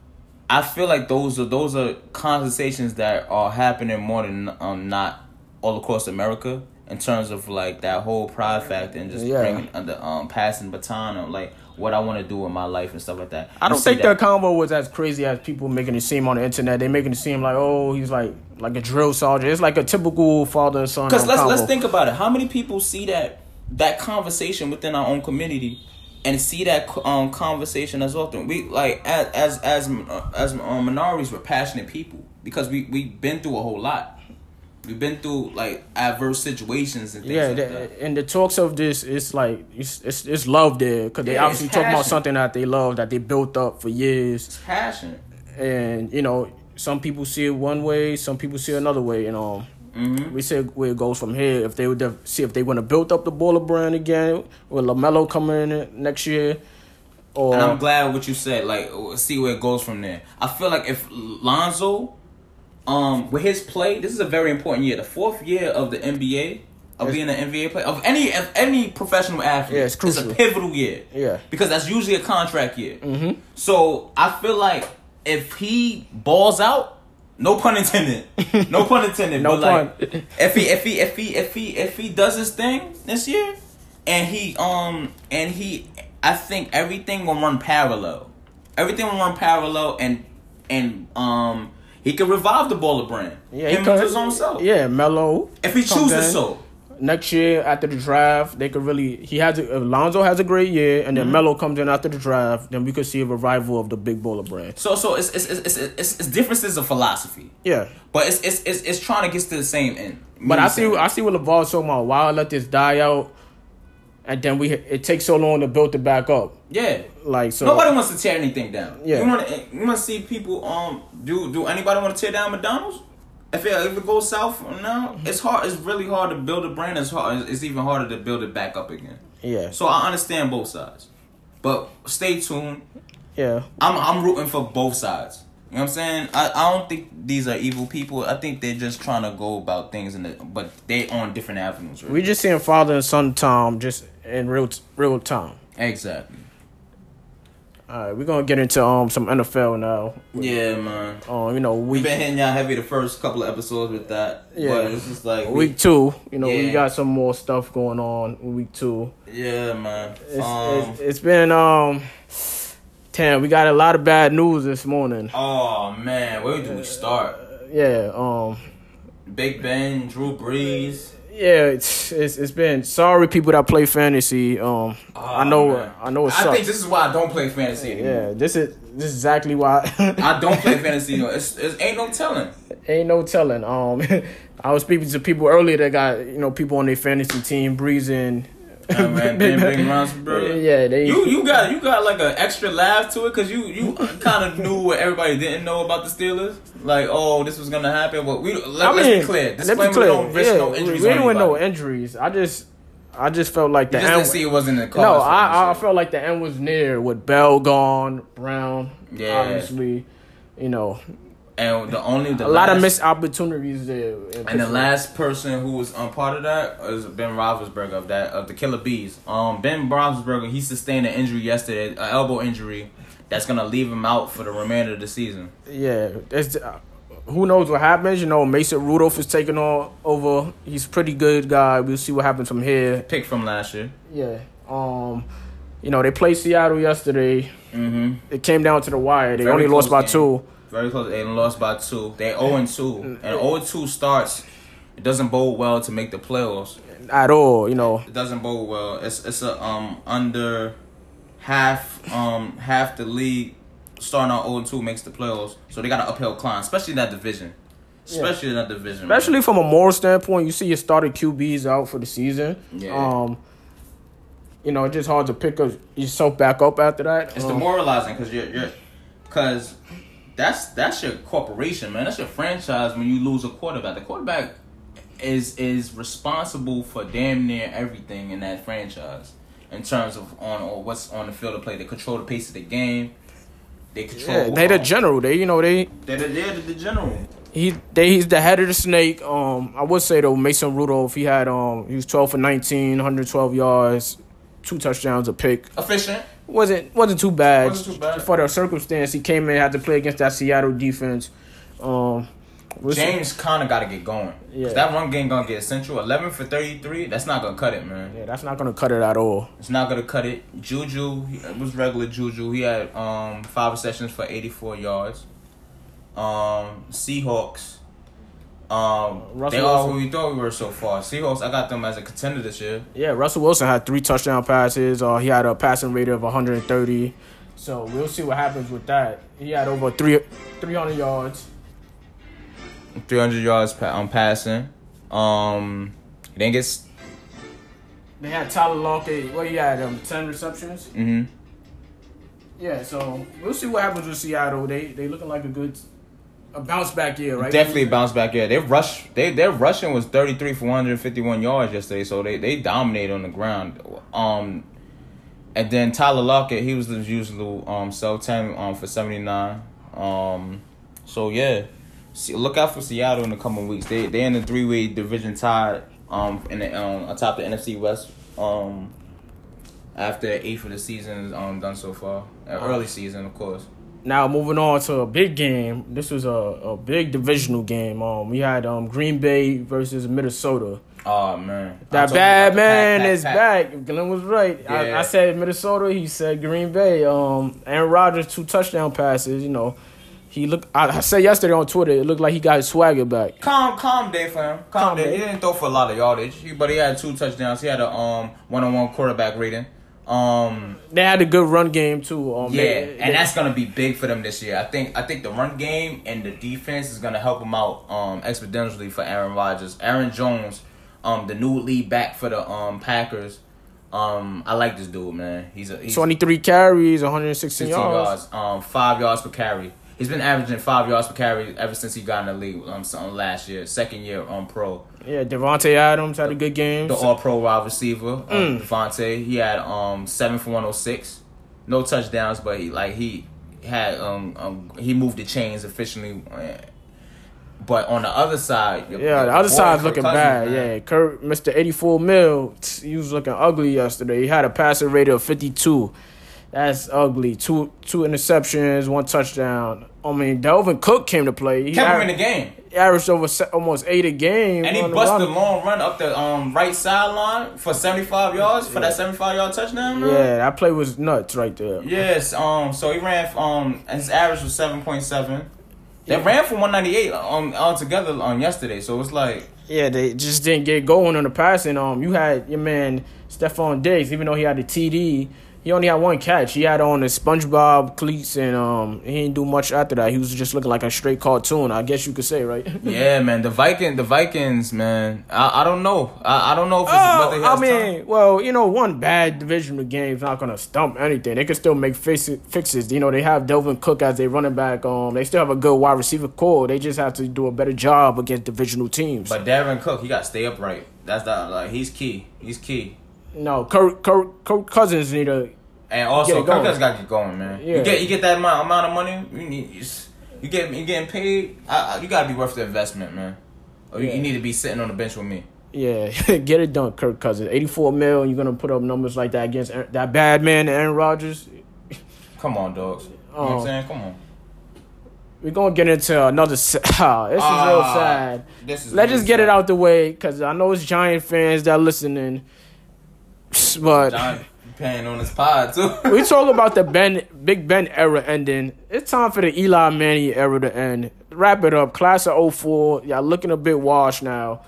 I feel like those are those are conversations that are happening more than um not all across America in terms of like that whole pride factor and just Yeah. bringing under um passing baton like what I want to do in my life and stuff like that. I don't think their combo was as crazy as people making it seem on the internet. They making it seem like, oh, he's like like a drill sergeant. It's like a typical father and son. Because let's combo. let's think about it. How many people see that that conversation within our own community, and see that um conversation as often? We like as as as uh, as um, minorities, we're passionate people because we we've been through a whole lot. We've been through like adverse situations and things Yeah, like the, that. and the talks of this, it's like it's it's, it's love there because they Yeah, obviously it's talk about something that they love that they built up for years. Passion. and you know some people see it one way some people see it another way and um Mm-hmm. we see where it goes from here if they would def- see if they want to build up the baller brand again with LaMelo coming in next year or And I'm glad what you said. Like, see where it goes from there. I feel like if Lonzo, um, with his play, this is a very important year. The fourth year of the NBA, of being an NBA player, of any of any professional athlete, Yeah, it's crucial. a pivotal year. Yeah. because that's usually a contract year. Mm-hmm. So I feel like if he balls out, no pun intended, no pun intended, No but like pun. if he if he if he if he if he does his thing this year, and he um and he, I think everything will run parallel. Everything will run parallel, and and um he can revive the baller brand. yeah he could- his own self. yeah melo if he chooses so. next year after the draft they could really he has a, if Lonzo has a great year and Mm-hmm. then Melo comes in after the draft then we could see a revival of the big baller brand So so it's it's it's it's, it's differences of philosophy, yeah but it's it's it's, it's trying to get to the same end. But I see, I see what LaVar's talking about. Why let this die out, and then we it takes so long to build it back up. yeah. Like so, Nobody wants to tear anything down. Yeah. You want to you want to see people um do do anybody want to tear down McDonald's? if it if it goes south from now, it's hard. It's really hard to build a brand. It's hard. It's even harder to build it back up again. Yeah. So I understand both sides, but stay tuned. Yeah. I'm I'm rooting for both sides. You know what I'm saying? I, I don't think these are evil people. I think they're just trying to go about things in the but they on different avenues. Right? We just seeing father and son time just in real real time. exactly. All right, we're gonna get into um some NFL now. Yeah, man. Um, you know, We've been hitting y'all heavy the first couple of episodes with that. Yeah. But it's just like week two. You know, we got some more stuff going on week two. Yeah, man. It's, um, it's, it's been um, damn, we got a lot of bad news this morning. oh man, where do we start? Yeah, um, Big Ben, Drew Brees. yeah, it's it's, it's been sorry people that play fantasy. Um, I know, Oh, man. I know it I think this is why I don't play fantasy anymore. yeah, this is this is exactly why. I don't play fantasy anymore. It's, it's ain't no telling. Ain't no telling. Um, I was speaking to people earlier that got you know people on their fantasy team, breezing. Uh, man, Ben, Ben Roethlisberger. Yeah, they. You you got you got like an extra laugh to it because you you kind of knew what everybody didn't know about the Steelers. Like, oh, this was gonna happen, but we let, I us mean, be clear. let's Disclaimer: be clear. Don't risk yeah, no injuries. we on didn't want no anybody. injuries. I just, I just felt like the You just end. didn't see it wasn't in the cards. no, for I, I you, so. felt like the end was near with Bell gone, Brown, Yeah. obviously, you know, and the only the a lot of missed opportunities there. And the last person who was um, part of that is Ben Roethlisberger of that of the Killer Bees. Um, Ben Roethlisberger he sustained an injury yesterday, an elbow injury, that's gonna leave him out for the remainder of the season. yeah, it's, uh, who knows what happens? You know, Mason Rudolph is taking all over. He's a pretty good guy. We'll see what happens from here. Pick from last year. Yeah. Um, you know, they played Seattle yesterday. Mm-hmm. It came down to the wire. They Very only lost by game. two. Very close. They lost by two. They 0 and 2. And 0 and 2 starts. It doesn't bode well to make the playoffs. at all. You know, It doesn't bode well. It's it's a um under half um half the league starting out 0 and 2 makes the playoffs. So they got an uphill climb, especially in that division. Especially in that division. man. especially from a moral standpoint, you see your started QBs out for the season. Yeah. Um, you know, it's just hard to pick up yourself back up after that. It's Um, demoralizing because you're you're because that's that's your corporation, man. That's your franchise when you lose a quarterback. The quarterback is is responsible for damn near everything in that franchise in terms of on or what's on the field of play. They control the pace of the game. They control. yeah, they the general. They you know they They're the, they're the, the general. he they he's the head of the snake. Um, I would say though Mason Rudolph he had um he was twelve for 19, 112 yards, two touchdowns, a pick. Efficient. Wasn't wasn't too bad. Wasn't too bad. for the circumstance. He came in had to play against that Seattle defense. Um. James kind of got to get going. Yeah. That one game gonna get essential. Eleven for thirty three. That's not gonna cut it, man. yeah, that's not gonna cut it at all. It's not gonna cut it. Juju he, it was regular Juju. He had um five receptions for eighty four yards. Um Seahawks. Um Russell they are who we thought we were so far. Seahawks, I got them as a contender this year. Yeah, Russell Wilson had three touchdown passes. Uh, he had a passing rate of 130. So we'll see what happens with that. He had over three 300 yards. Three hundred yards pa- on passing. Um he didn't get They had Tyler Lockett. What he had? Um, 10 receptions. Mm-hmm. Yeah, so we'll see what happens with Seattle. They they looking like a good a bounce back year, right? Definitely bounce back here. They rush. They their rushing was thirty three for one hundred fifty one yards yesterday. So they they dominated on the ground. Um, and then Tyler Lockett, he was the usual um sell ten um for seventy nine. Um, so yeah, See, look out for Seattle in the coming weeks. They they in the three way division tie um in the um atop the NFC West um. After eighth of the season um done so far, Uh, early season of course. Now moving on to a big game. This was a, a big divisional game. Um, we had um Green Bay versus Minnesota. Oh man, That bad man pack, pack, is pack. back. Glenn was right. I, Yeah. I said Minnesota. He said Green Bay. Um, Aaron Rodgers two touchdown passes. You know, he looked. I, I said yesterday on Twitter. It looked like he got his swagger back. Calm, calm day for him. Calm, Calm day. day. He didn't throw for a lot of yardage, he, but he had two touchdowns. He had a um one on one quarterback rating. Um, They had a good run game too. Um, yeah, they- and they- that's gonna be big for them this year. I think. I think the run game and the defense is gonna help them out um exponentially for Aaron Rodgers. Aaron Jones, um, the new lead back for the um Packers. Um, I like this dude, man. He's a he's 23 carries, 116 yards. yards, um, five yards per carry. He's been averaging five yards per carry ever since he got in the league um, last year, second year on pro. Yeah, Davante Adams had a good game. The All Pro wide receiver, Mm. um, Davante. He had um seven for one hundred six, no touchdowns, but he like he had um, um he moved the chains efficiently. uh, But on the other side, your- Yeah, the other side's Kirk looking Cousins, bad. man. Yeah, Kurt, Mr. 84 mil, he was looking ugly yesterday. He had a passer rate of 52. That's ugly. Two two interceptions, one touchdown. I mean, Dalvin Cook came to play. He kept him in the game. he averaged over se- almost eight a game. And he busted a long run up the um right sideline for seventy five yards for that seventy five yard touchdown. man. Yeah, that play was nuts right there. Yes. Um. So he ran. Um. His average was seven point seven. They ran for one ninety eight um altogether on yesterday. So it's like Yeah, they just didn't get going on the passing. Um, you had your man Stefon Diggs, even though he had the TD, he only had one catch. He had on the SpongeBob cleats, and um, he didn't do much after that. He was just looking like a straight cartoon. I guess you could say, right? yeah, man. The Viking, the Vikings, man. I, I don't know. I, I don't know if it's whether he Oh, I mean, time. well, you know, one bad divisional game is not gonna stump anything. They can still make fix- fixes. You know, they have Dalvin Cook as their running back. Um, they still have a good wide receiver core. They just have to do a better job against divisional teams. But Darren Cook, he got to stay upright. That's that. Like he's key. He's key. No, Kirk, Kirk, Kirk Cousins need to And also, Kirk. Cousins got to get going, man. Yeah. You get you get that amount, amount of money. You need you, get you getting paid. I, I, you got to be worth the investment, man. Or you, Yeah. you need to be sitting on the bench with me. Yeah, get it done, Kirk Cousins. 84 mil, you're going to put up numbers like that against Aaron- that bad man, Aaron Rodgers. Come on, dogs. You know what Oh. I'm saying? Come on. We're going to get into another. sa- Ah, this is real Ah, sad. This is Let's just get it out the way because I know it's Giant fans that listening. But John paying on his pod too. we talk about the Ben Big Ben era ending. It's time for the Eli Manning era to end. Wrap it up. Class of 04. Y'all looking a bit washed now.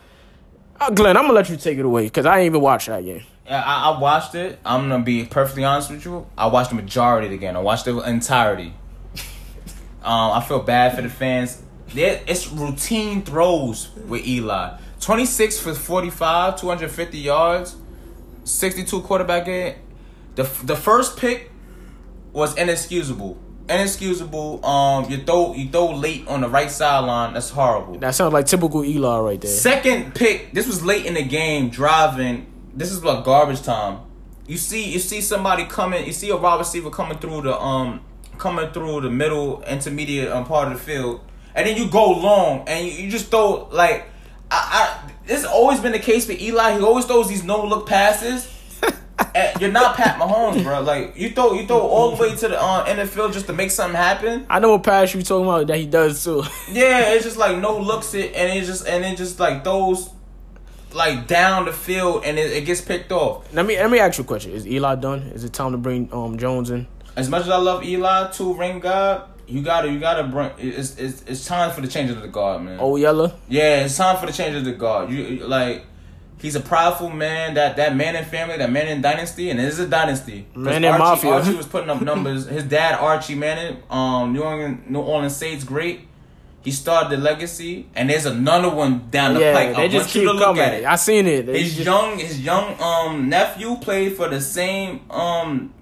Uh, Glenn, I'm to let you take it away because I ain't even watch that game. Yeah, I, I watched it. I'm gonna be perfectly honest with you. I watched the majority of the game. I watched the entirety. Um, I feel bad for the fans. There, it's routine throws with Eli. 26 for 45, 250 yards, 62 quarterback game. The the first pick was inexcusable. Inexcusable. Um, you throw you throw late on the right sideline. That's horrible. That sounds like typical Eli right there. Second pick. This was late in the game. Driving. This is like garbage time. You see, you see somebody coming. You see a wide receiver coming through the um, coming through the middle intermediate um, part of the field, and then you go long and you, you just throw like. I, I this has always been the case with Eli. He always throws these no look passes. You're not Pat Mahomes, bro. Like you throw you throw all the way to the uh, end of field just to make something happen. I know what pass you talking about that he does too. Yeah, it's just like no looks it, and it just and it just like those like down the field, and it, it gets picked off. let me let me ask you a question: Is Eli done? Is it time to bring um Jones in? As much as I love Eli, two ring God, you gotta you gotta bring. It's it's it's time for the change of the guard, man. Oh Yeller. Yeah, it's time for the change of the guard. You you- like. He's a prideful man. That that Manning family, that Manning dynasty, and it is a dynasty. Manning Archie, Mafia. Archie was putting up numbers. His dad, Archie Manning, um, New Orleans, New Orleans Saints great. He started the legacy, and there's another one down the Yeah, pike. they I just you keep to look coming. at it. I seen it. They His just- young, his young um nephew played for the same um,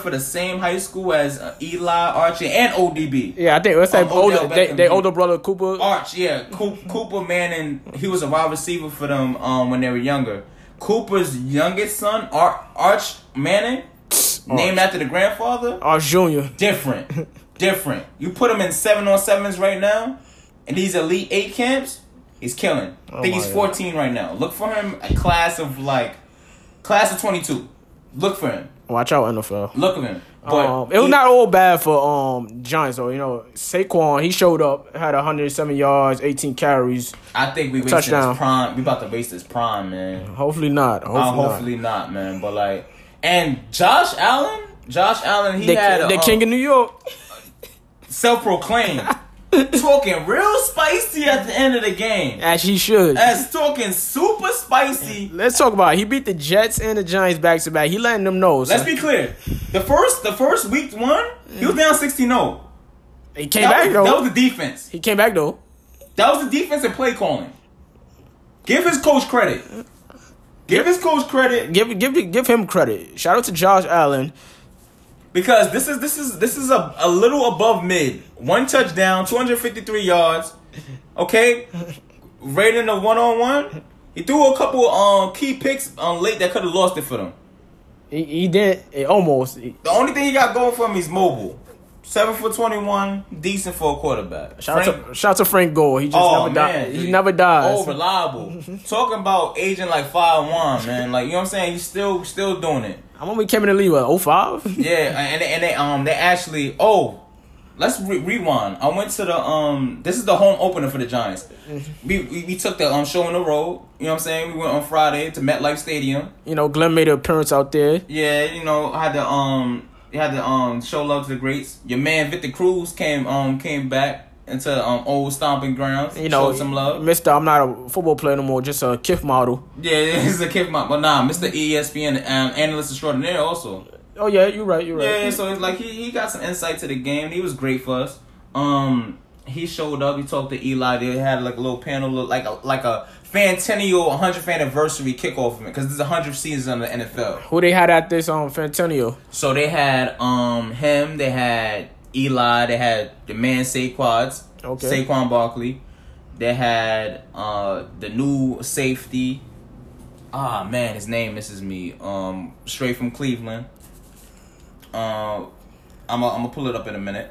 for the same high school as uh, Eli, Archie, and ODB. yeah, I think what's that Um, older they, they older brother Cooper. Arch, yeah, Coop, Cooper Manning. He was a wide receiver for them um when they were younger. Cooper's youngest son, Ar- Arch Manning, named after the grandfather. Arch Junior. Different, different. You put him in seven on sevens right now, and these elite eight camps. He's killing. I think Oh he's God. 14 right now. Look for him a class of like, class of 22. Look for him. Watch out NFL. Look at him. But Um, it was he- not all bad for um Giants though. You know, Saquon he showed up, had 107 yards, 18 carries. I think we wasted touchdown. his prime. We about to waste his prime, man. Hopefully not. Hopefully, Uh, not. hopefully not, man. But like, and Josh Allen, Josh Allen, he The, had the king of New York. self-proclaimed talking real spicy at the end of the game. As he should. As talking super spicy. Let's talk about it. He beat the Jets and the Giants back to back. He letting them know. Let's be clear. The first, the first week one, he was down 16-0. he came That back was, though. that was the defense. he came back though. That was the defense and play calling. Give his coach credit. Give his coach credit. Give give give him credit. Shout out to Josh Allen. Because this is this is this is a, a little above mid. One touchdown, 253 yards. Okay, rating of one on one. He threw a couple um key picks on late that could have lost it for them. He, he did it almost. He- The only thing he got going for him is mobile. Seven for twenty one, decent for a quarterback. Shout Frank- out to shout to Frank Gore. He just Oh never died. He dude. never dies. Oh, reliable. Talking about aging like five one, man. Like you know what I'm saying. He's still still doing it. I'm when we came in the league. What, 05? Yeah, and they, and they um they actually oh let's re- rewind. I went to the um this is the home opener for the Giants. We, we we took the um show on the road. You know what I'm saying? We went on Friday to MetLife Stadium. You know, Glenn made an appearance out there. Yeah, you know had the um had the um show love to the greats. Your man Victor Cruz came um came back into um old stomping grounds. You know, some love. Mister, I'm not a football player no more. Just a kiff model. Yeah, he's a kick model. but nah, Mr. ESPN um, analyst extraordinaire also. Oh yeah, you're right. You're right. Yeah, so it's like he, he got some insight to the game. He was great for us. Um, he showed up. He talked to Eli. They had like a little panel, like a like a Fantennial 100th anniversary kickoff event because this is the 100th season of the NFL. Who they had at this um Fantenio? So they had um him. They had Eli. They had the man Saquads. Okay. Saquon Barkley. They had uh the new safety. Ah man, his name misses me. Um, straight from Cleveland. Uh, I'm gonna pull it up in a minute.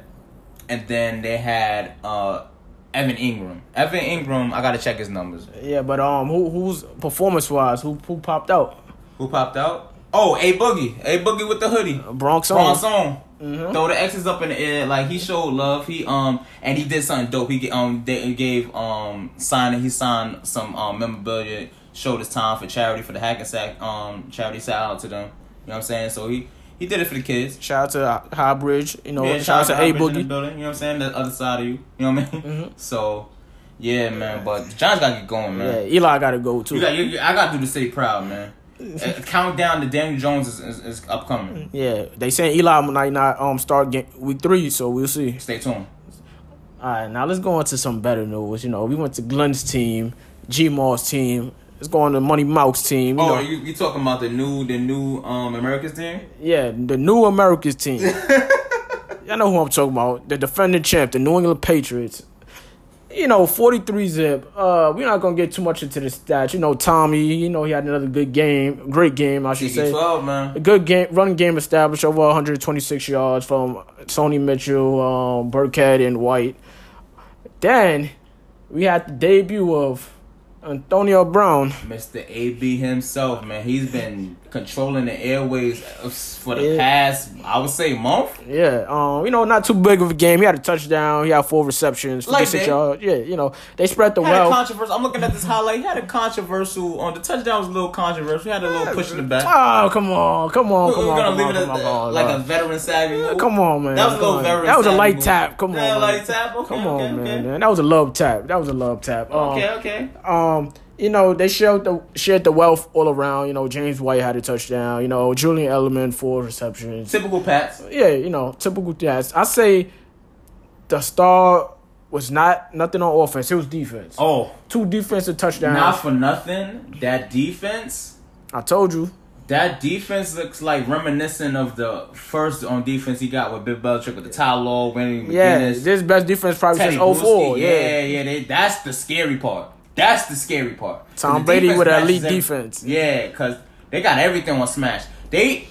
And then they had uh Evan Engram. Evan Engram, I gotta check his numbers. Yeah, but um, who who's performance wise? Who who popped out? Who popped out? Oh, A Boogie. A Boogie with the hoodie. Bronx on. Bronx on. Throw the X's up in the air, like he showed love. He um and he did something dope. He um they gave um signing. He signed some um memorabilia. Showed his time for charity for the Hackensack um charity. Shout out to them. You know what I'm saying? So he he did it for the kids. Shout out to High Bridge. You know, Yeah, shout, out to A High in the Boogie. building. You know what I'm saying? The other side of you. You know what I mean? So yeah, man. But John's gotta get going, man. Yeah. Eli got to go too. You got, you- I gotta do the city proud, man. Uh, Countdown to Daniel Jones is, is, is upcoming. yeah, they saying Eli might not um start game, week three, so we'll see. Stay tuned. All right, now let's go on to some better news. You know, we went to Glenn's team, G Mall's team. Let's go on to Money Mouse team. You Oh, know, you, you talking about the new the new um Americans team? yeah, the new Americas team. Y'all know who I'm talking about. The defending champ, the New England Patriots. You know, 43 zip. Uh, we're not gonna get too much into the stats. You know, Tommy. You know, he had another good game, great game, I should say. twelve man. A good game, running game established over 126 yards from Sony Michel, um, Burkhead, and White. Then we had the debut of Antonio Brown. Mr. AB himself, man. He's been controlling the airways for the Yeah. past I would say month. Yeah, um, you know, not too big of a game. He had a touchdown. He had four receptions, Like 56 yards. Yeah, you know, they spread the wealth. controversial. I'm looking at this highlight. He had a controversial on the touchdown was a little controversial. He had a little push in the back. Oh, come on, come on, come on, gonna leave on, it at on, that, come on, like a veteran savvy. Come on, man. That was a little veteran. That was a light tap. Come Yeah, on, light man. tap. Okay, Come okay, on, okay. man. man. That was a love tap. That was a love tap. Um, Okay, okay. um, you know, they shared the shared the wealth all around. You know, James White had a touchdown. You know, Julian Edelman four receptions. Typical Pats. Yeah, you know, typical stats. I say the star was not nothing on offense. It was defense. Oh, Two defensive touchdowns. not for nothing. That defense. I told you. That defense looks like reminiscent of the first on defense he got with Bill Belichick with the Ty Law winning. Yeah, this best defense probably Teddy since 04. Yeah. yeah, yeah. They, that's the scary part. That's the scary part. Tom Brady with an elite every- defense. Yeah, because they got everything on Smash. They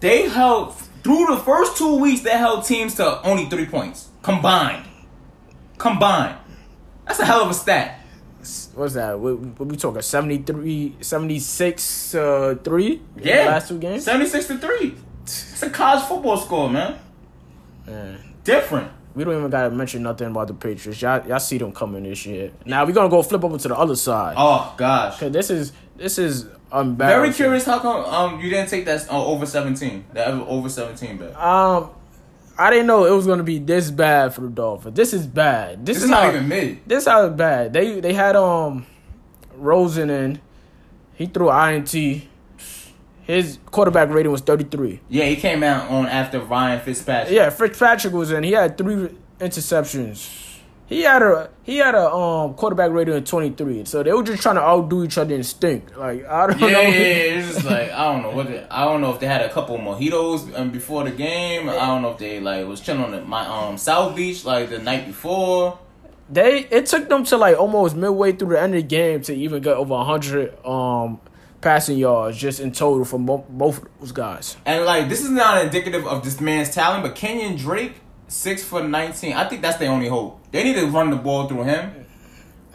they held through the first two weeks. They held teams to only three points combined. Combined. That's a hell of a stat. What's that? What, what we talking? 73, 76, uh, 3? Yeah, Last two games? seventy six to three. It's a college football score, man. Yeah. Different. We don't even gotta mention nothing about the Patriots. Y'all, y'all see them coming this year. Now we're gonna go flip over to the other side. Oh gosh. Cause this is this is embarrassing. Very curious how come um you didn't take that uh, over seventeen that over seventeen bet. Um, I didn't know it was gonna be this bad for the Dolphins. This is bad. This, This is not how, even mid. This is how bad. They they had um Rosen in. He threw INT. His quarterback rating was thirty three. Yeah, he came out on after Ryan Fitzpatrick. Yeah, Fitzpatrick was in. He had three interceptions. He had a he had a um quarterback rating of twenty three, so they were just trying to outdo each other and stink. Like I don't Yeah, know. yeah, yeah. It's just like I don't know what. The, I don't know if they had a couple mojitos um, before the game. I don't know if they like was chilling on my um South Beach like the night before. They it took them to like almost midway through the end of the game to even get over hundred um passing yards just in total from bo- both of those guys. And like this is not indicative of this man's talent, but Kenyon Drake, six foot nineteen. I think that's the only hope. They need to run the ball through him.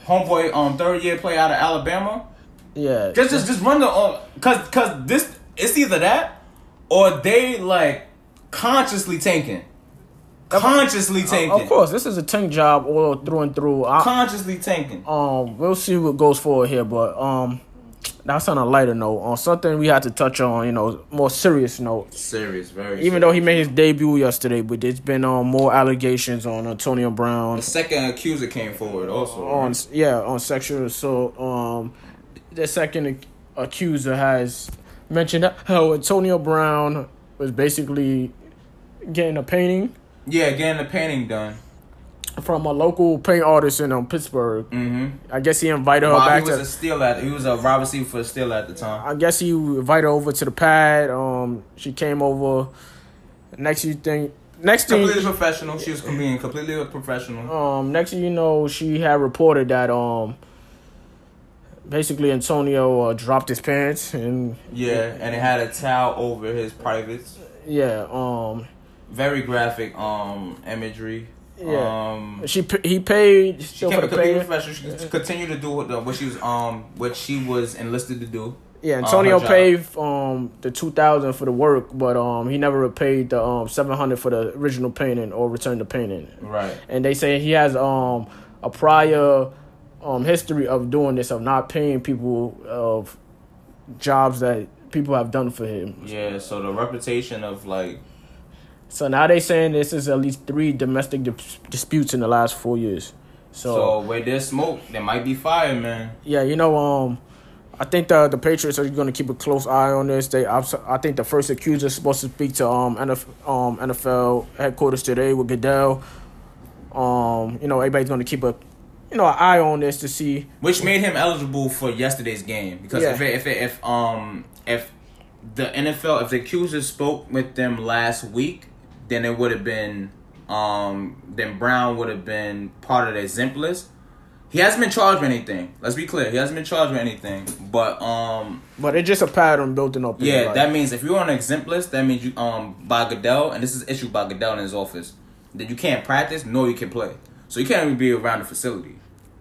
Homeboy, um, third year play out of Alabama. Yeah, Just, just, just run the, uh, cause, cause this, it's either that or they like consciously tanking, consciously tanking, of course this is a tank job all through and through. I, consciously tanking. um, we'll see what goes forward here, but um, that's on a lighter note. On something we had to touch on, you know, more serious note. Serious, very. Even though he made his debut yesterday, but there's been um more allegations on Antonio Brown the second accuser came forward also. on yeah on sexual assault. Um, the second accuser has mentioned how Antonio Brown was basically getting a painting yeah, getting the painting done. From a local paint artist in um, Pittsburgh. Mm-hmm. I guess he invited her Bob, back he was to. a steal at. He was a wide receiver for a steal at the time. I guess he invited her over to the pad. Um, she came over. Next you think, next thing, Completely professional. She was being completely professional. um, next thing you know, she had reported that um, basically Antonio uh, dropped his pants and Yeah, and it had a towel over his privates. yeah, um, Very graphic um imagery. Yeah. Um, she he paid she still kept for it the completely pay. professional. She continued to do what, the, what she was um what she was enlisted to do. Yeah, um, Antonio paid um the two thousand for the work, but um he never paid the um seven hundred for the original painting or returned the painting. Right. And they say he has um a prior um history of doing this of not paying people of jobs that people have done for him. Yeah. So the reputation of like So now they saying this is at least three domestic dis- disputes in the last four years. so where there's smoke, there might be fire, man. Yeah, you know, um, I think the the Patriots are going to keep a close eye on this. They, I, I think the first accuser is supposed to speak to um NFL, um NFL headquarters today with Goodell. Um, you know, everybody's going to keep a, you know, an eye on this to see. which made him eligible for yesterday's game because Yeah. if it, if it, if um if the NFL if the accusers spoke with them last week, then it would have been um then Brown would have been part of the exempt list. He hasn't been charged with anything. Let's be clear, he hasn't been charged with anything. But um But it's just a pattern building up. yeah, like, that means if you're on an exempt list, that means you um by Goodell, and this is issued by Goodell in his office, that you can't practice nor you can play. So you can't even be around the facility.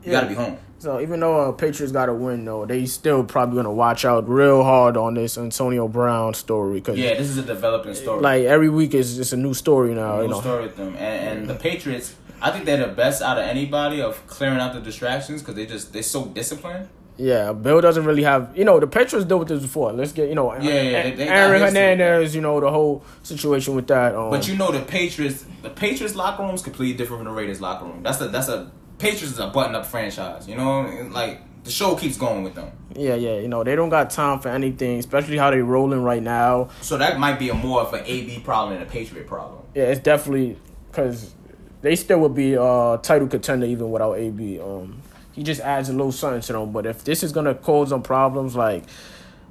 You Yeah. gotta be home. So even though uh, Patriots got to win, though, they still probably going to watch out real hard on this Antonio Brown story because Yeah, this is a developing story. like every week is just a new story now. New you know, story with them, and, and the Patriots. I think they're the best out of anybody of clearing out the distractions because they just they're so disciplined. Yeah, Bill doesn't really have. You know, the Patriots dealt with this before. Let's get you know, Yeah, yeah, they- they Aaron. Hernandez. You know, the whole situation with that. Um, But you know the Patriots, the Patriots locker room is completely different from the Raiders locker room. That's a that's a Patriots is a button up franchise. You know, like the show keeps going with them. yeah, yeah, you know, they don't got time for anything, especially how they rolling right now. So that might be a more of an AB problem than a Patriot problem. Yeah, it's definitely because they still would be a title contender even without AB. Um, he just adds a little something to them. But if this is gonna cause them problems, like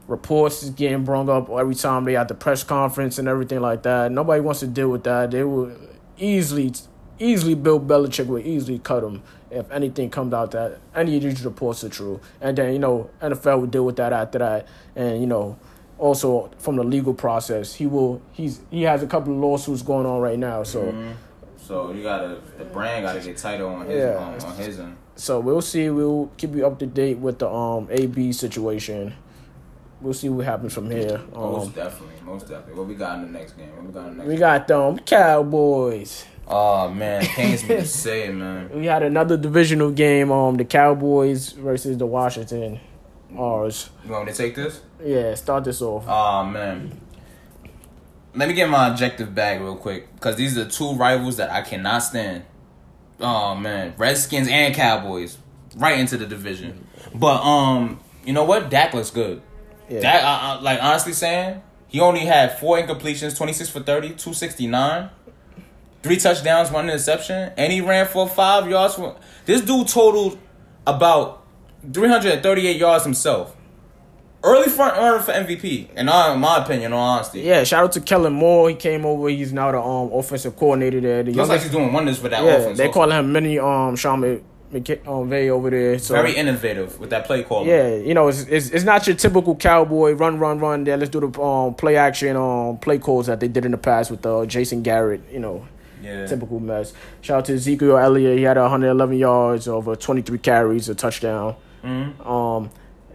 reports is getting brung up every time they at the press conference and everything like that, nobody wants to deal with that. They will easily, easily Bill Belichick would easily cut him if anything comes out that any of these reports are true. And then you know NFL will deal with that after that, and you know. Also, from the legal process, he will. He's he has a couple of lawsuits going on right now. So, So you gotta the brand gotta get tighter on his Yeah. on, on his end. So we'll see. We'll keep you up to date with the um AB situation. We'll see what happens from here. Most Um, definitely, most definitely. What we got in the next game? What we got in the next? we got them Cowboys. Oh man, pains me to say man. We had another divisional game. Um, the Cowboys versus the Washington. Ours. You want me to take this? Yeah, start this off. Oh man. Let me get my objective back real quick, because these are the two rivals that I cannot stand. Oh man, Redskins and Cowboys, right into the division. But um, you know what? Dak looks good. Yeah. Dak, uh, uh, like honestly saying, he only had four incompletions, twenty six for 30, 269. Three touchdowns, one interception, and he ran for five yards. For, this dude totaled about 338 yards himself. Early front runner for MVP, in all- in my opinion, in all honesty. Yeah, shout out to Kellen Moore. He came over. He's now the um offensive coordinator there. The Looks like he's doing wonders for that yeah, offense. they also. call him mini um Sean Mc- McK- um, over there. So very innovative with that play call. yeah, you know, it's, it's it's not your typical cowboy run, run, run. There, let's do the um play action um play calls that they did in the past with uh, Jason Garrett. You know, yeah. typical mess. Shout out to Ezekiel Elliott. He had 111 yards over 23 carries, a touchdown. Mhm. Um,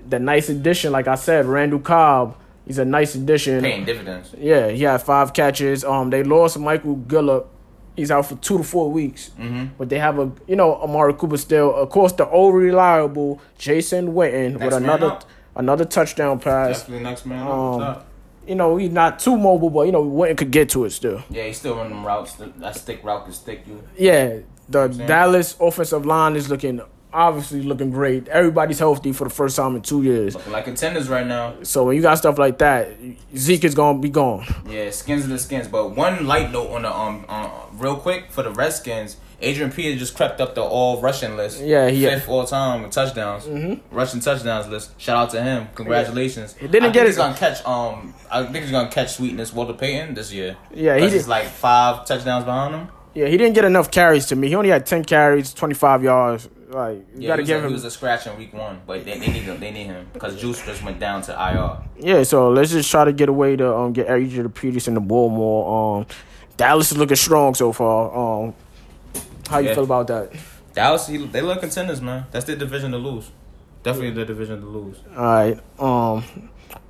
the nice addition, like I said, Randall Cobb. He's a nice addition. Paying dividends. Yeah, he had five catches. Um, they lost Michael Gallup. He's out for two to four weeks. Mm-hmm. But they have a, you know, Amari Cooper still. Of course, the old reliable Jason Witten Next with another another touchdown pass. Definitely next man. Um, up top. You know, he's not too mobile, but you know, Witten could get to it still. Yeah, he's still running routes. That stick route can stick you. Yeah, the saying? Dallas offensive line is looking obviously looking great. Everybody's healthy for the first time in two years. Looking like contenders right now. So when you got stuff like that, Zeke is gonna be gone. Yeah, skins of the skins. But one light note on the um, uh, real quick for the Redskins, Adrian Peter just crept up the all rushing list. Yeah, he- fifth all time with touchdowns, mm-hmm. rushing touchdowns list. Shout out to him. Congratulations. He didn't I get it- He's gonna catch um. I think he's gonna catch Sweetness Walter Payton this year. Yeah, he did- He's like five touchdowns behind him. Yeah, he didn't get enough carries to me. He only had ten carries, twenty five yards. Like you Yeah, gotta give a, he him. was a scratch in week one, but they, they need him. They need him because Juice just went down to IR. Yeah, so let's just try to get away to um get Adrian Peterson in the ball more. Um, Dallas is looking strong so far. Um, how you Yeah. feel about that? Dallas, they look contenders, man. That's their division to lose. Definitely their division to lose. All right. Um,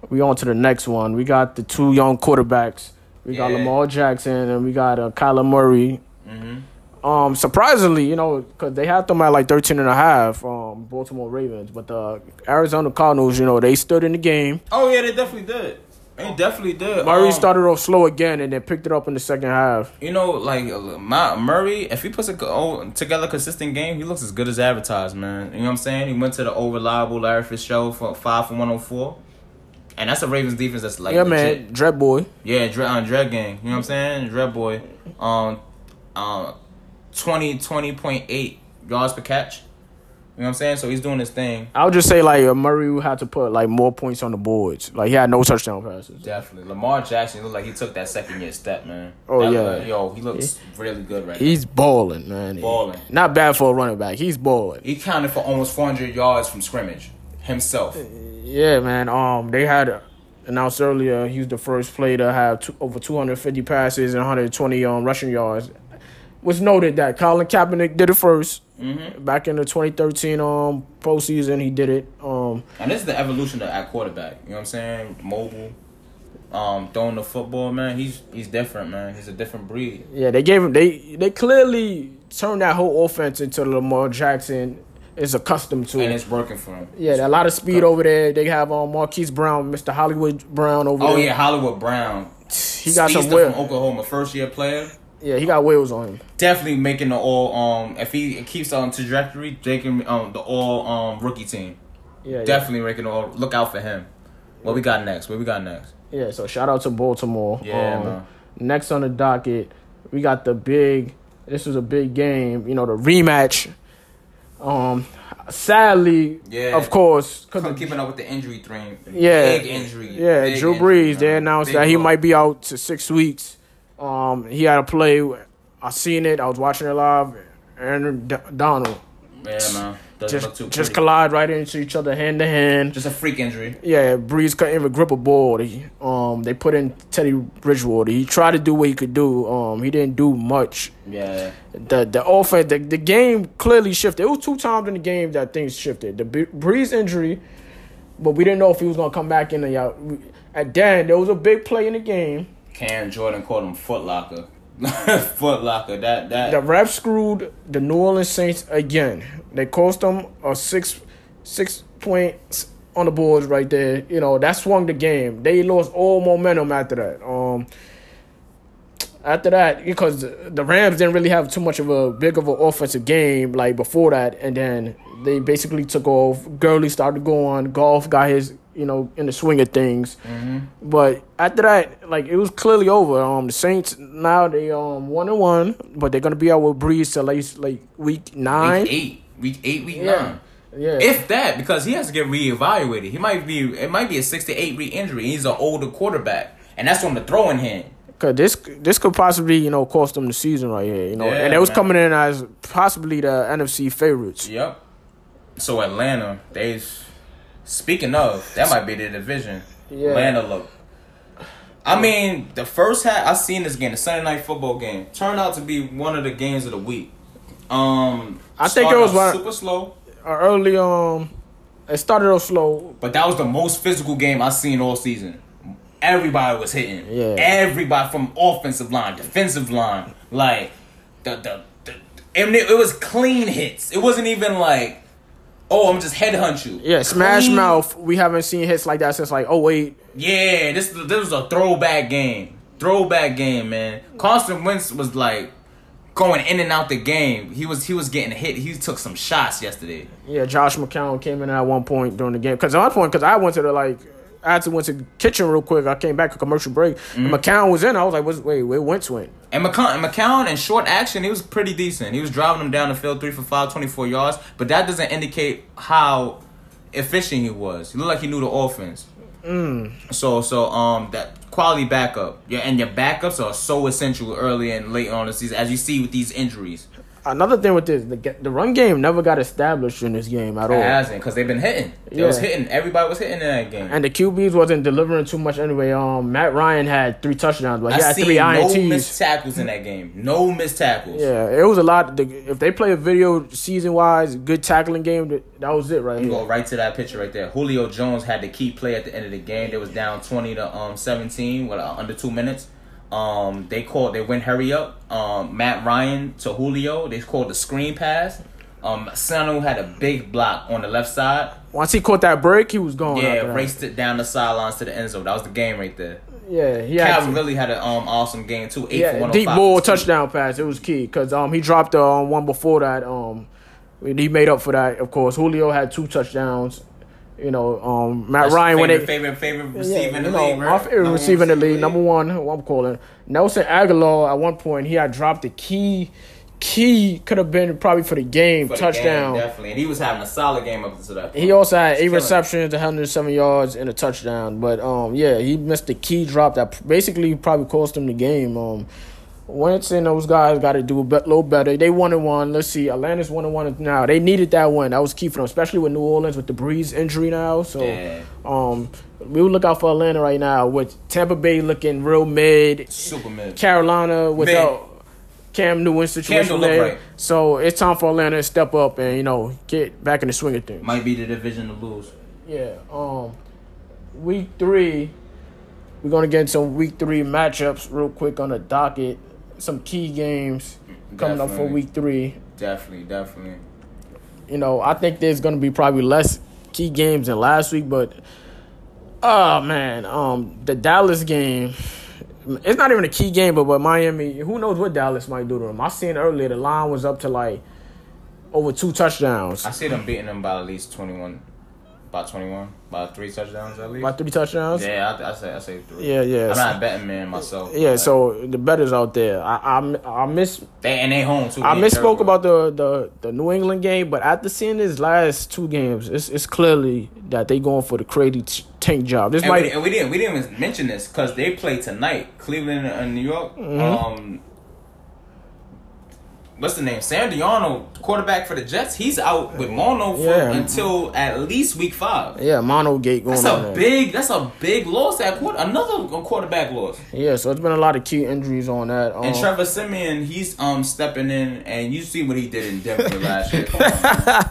we on to the next one. We got the two young quarterbacks. We got Yeah. Lamar Jackson and we got uh, Kyler Murray. Mm-hmm. Um, surprisingly, you know, because they had them at like 13 and a half, um, Baltimore Ravens, but the Arizona Cardinals, you know, they stood in the game. Oh yeah, they definitely did. They definitely did. Murray Um, started off slow again and then picked it up in the second half. You know, like uh, my Murray, if he puts a oh, together consistent game, he looks as good as advertised, man. You know what I'm saying? He went to the old reliable Larry Fitzgerald for five for 104, and that's a Ravens defense that's like yeah, legit. man, Dread Boy. Yeah, on uh, Dread Gang. You know what I'm saying? Dread Boy. Um, um, 20, 20.8 yards per catch. You know what I'm saying? So he's doing his thing. I would just say like Murray had to put like more points on the boards. Like he had no touchdown passes. Definitely. Lamar Jackson looked like he took that second year step, man. Oh, That yeah. look- yo, he looks really good right now. He's balling, man. Balling. Not bad for a running back. He's balling. He counted for almost 400 yards from scrimmage himself. Yeah, man. Um, they had announced earlier he was the first player to have two, over 250 passes and 120 um rushing yards. Was noted that Colin Kaepernick did it 1st Mm-hmm. Back in the 2013 um postseason, he did it. Um, And this is the evolution of at quarterback. You know what I'm saying? Mobile. Um, throwing the football, man. He's he's different, man. He's a different breed. yeah, they gave him. They they clearly turned that whole offense into Lamar Jackson is accustomed to. And it's working for him. yeah, a lot of speed over there. They have um Marquise Brown, Mr. Hollywood Brown over Oh there. Oh, yeah, Hollywood Brown. he got some Speedster from Oklahoma, first year player. Yeah, he got wheels on him. Definitely making the all um if he keeps on trajectory, taking um the all um rookie team. Yeah, yeah. Definitely making all look out for him. What we got next? What we got next? Yeah, so shout out to Baltimore. Yeah, Um, man. Next on the docket, we got the big. This was a big game. You know, the rematch. Um, sadly, Yeah. of course, because keeping up with the injury thing. yeah, Big injury. Yeah, Big Drew injury, Brees. They announced Big that he blow. might be out to six weeks. Um, he had a play. I seen it. I was watching it live. Aaron D- Donald Yeah, man. Doesn't just just collide right into each other hand to hand. Just a freak injury. Yeah, Brees couldn't even grip a ball. They, um, they put in Teddy Bridgewater. He tried to do what he could do. Um, he didn't do much. Yeah. The the offense, the, the game clearly shifted. It was two times in the game that things shifted. The Bre- Brees injury, but we didn't know if he was gonna come back in the. At then there was a big play in the game. Cam Jordan called him Foot Locker. Foot Locker. That that The ref screwed the New Orleans Saints again. They cost them a six six points on the boards right there. You know that swung the game. They lost all momentum after that. Um, after that, because the Rams didn't really have too much of a big of an offensive game like before that, and then they basically took off. Gurley started going. Goff got his you know, in the swing of things. Mm-hmm. But after that, like it was clearly over. Um, the Saints now they um one and one, but they're gonna be out with Brees till like like week nine. Week eight, week eight, week Yeah. nine. Yeah, If that, because he has to get reevaluated. He might be. It might be a six to eight week injury. He's an older quarterback, and that's on the throwing hand. Cause this this could possibly you know cost them the season right here. You know, Yeah, and it was man. coming in as possibly the NFC favorites. Yep. So Atlanta, they. Speaking of, that might be the division. Yeah. Atlanta look. I mean, the first half I seen this game, the Sunday night football game, turned out to be one of the games of the week. Um, I think it was one- super slow, Uh, early um, it started off slow. but that was the most physical game I've seen all season. Everybody was hitting. Yeah. Everybody from offensive line, defensive line, like the the, the it, it was clean hits. It wasn't even like, oh, I'm just headhunt you. Yeah, Smash Clean Mouth. We haven't seen hits like that since like oh wait. Yeah, this this was a throwback game. Throwback game, man. Carson Wentz was like going in and out the game. He was he was getting hit. He took some shots yesterday. Yeah, Josh McCown came in at one point during the game. Because at one point, because I went to the like, I had to went to the kitchen real quick. I came back to commercial break. And Mm-hmm. McCown was in. I was like, what's, wait, where Wentz went? And McCown, and McCown in short action, he was pretty decent. He was driving them down the field three for five, 24 yards. But that doesn't indicate how efficient he was. He looked like he knew the offense. So so um that quality backup. Yeah, and your backups are so essential early and late on the season, as you see with these injuries. Another thing with this, the, the run game never got established in this game at all. It hasn't because they've been hitting. It was hitting. Everybody was hitting in that game. And the QBs wasn't delivering too much anyway. Um, Matt Ryan had three touchdowns, but he I had three no INTs. missed tackles in that game. No missed tackles. yeah, it was a lot. The, if they play a video season wise, good tackling game, that, that was it right You here. go right to that picture right there. Julio Jones had the key play at the end of the game. They was down twenty to um seventeen with uh, under two minutes. Um, they called. They went hurry up. Um, Matt Ryan to Julio. They called the screen pass. Um, Sanu had a big block on the left side. Once he caught that break, he was going. Yeah, raced it down the sidelines to the end zone. That was the game right there. Yeah, he had Calvin Ridley had an um awesome game too. Eight for yeah, one deep ball touchdown pass. It was key because um he dropped the um, one before that. Um, he made up for that. Of course, Julio had two touchdowns. You know, um, Matt Ryan when favorite, they favorite favorite Yeah, receiver in the know, league. right? favorite Number receiver in the league, number one, who I'm calling Nelson Agholor. At one point, he had dropped the key. Key could have been probably for the game For the touchdown. game, definitely, and he was having a solid game up to that. Point. He also had eight receptions, 107 yards, and a touchdown. But um, yeah, he missed the key drop that basically probably cost him the game. Um, Wentz and those guys got to do a bit, little better. They one and one. Let's see, Atlanta's one and one now. They needed that win. That was key for them, especially with New Orleans with the Brees injury now. So, Yeah. um, we will look out for Atlanta right now with Tampa Bay looking real mid, super mid. Carolina without Cam Newton situation there. right. So it's time for Atlanta to step up and you know get back in the swing of things. Might be the division to lose. Yeah. Um, week three, we're gonna get some week three matchups real quick on the docket. Some key games coming up for week three. Definitely, definitely. You know, I think there's gonna be probably less key games than last week, but oh man, um, the Dallas game. It's not even a key game, but but Miami. Who knows what Dallas might do to them? I seen earlier the line was up to like over two touchdowns, I see them beating them by at least twenty one, by twenty one, by three touchdowns at least. by three touchdowns. yeah, I, I say I say three. Yeah, yeah. I'm not a betting man myself. Yeah, so the betters out there. I I, I miss they and they home too. I misspoke terrible. about the, the the New England game, but after seeing his last two games, it's it's clearly that they going for the crazy t- tank job. This And we, might and we didn't we didn't even mention this because they play tonight, Cleveland and New York. Mm-hmm. Um, what's the name? Sam Darnold, quarterback for the Jets. He's out with mono for Yeah. until at least week five. yeah mono gate going That's on a big. That's a big loss. At quarter, another quarterback loss. yeah, so it's been a lot of key injuries on that. Um, And Trevor Siemian, he's um stepping in, and you see what he did in Denver last year.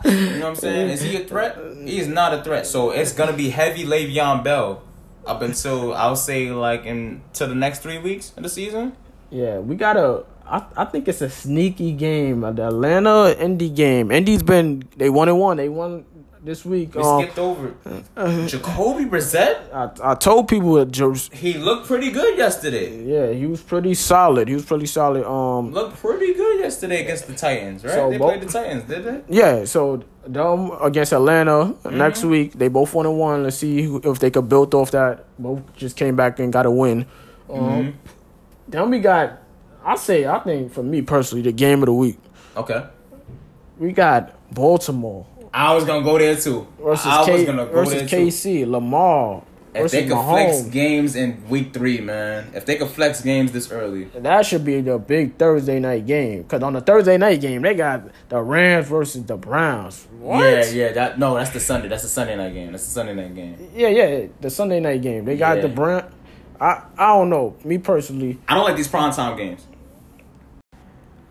You know what I'm saying? Is he a threat? He is not a threat. So it's gonna be heavy Le'Veon Bell up until I'll say like in to the next three weeks of the season. yeah, we gotta. I, I think it's a sneaky game. The Atlanta Indy game. Indy's been they one and one. They won this week. We Um, skipped over. Jacoby Brissett. I, I told people that He looked pretty good yesterday. yeah, he was pretty solid. He was pretty solid. Um, Looked pretty good yesterday against the Titans, right? So they both- played the Titans, did they? yeah. So them against Atlanta next week. They both one and one. Let's see if they could build off that. Both just came back and got a win. Um, Then we got. I say I think for me personally the game of the week. Okay. We got Baltimore I was gonna go there too. versus I was K gonna go versus there too. KC Lamar If they could flex Mahomes. games in week three, man. If they could flex games this early. That should be the big Thursday night game. Cause on the Thursday night game, they got the Rams versus the Browns. What? Yeah, yeah. That no, that's the Sunday. That's the Sunday night game. That's the Sunday night game. yeah, yeah. The Sunday night game. They got Yeah. the Brown. I I don't know. Me personally, I don't like these primetime games.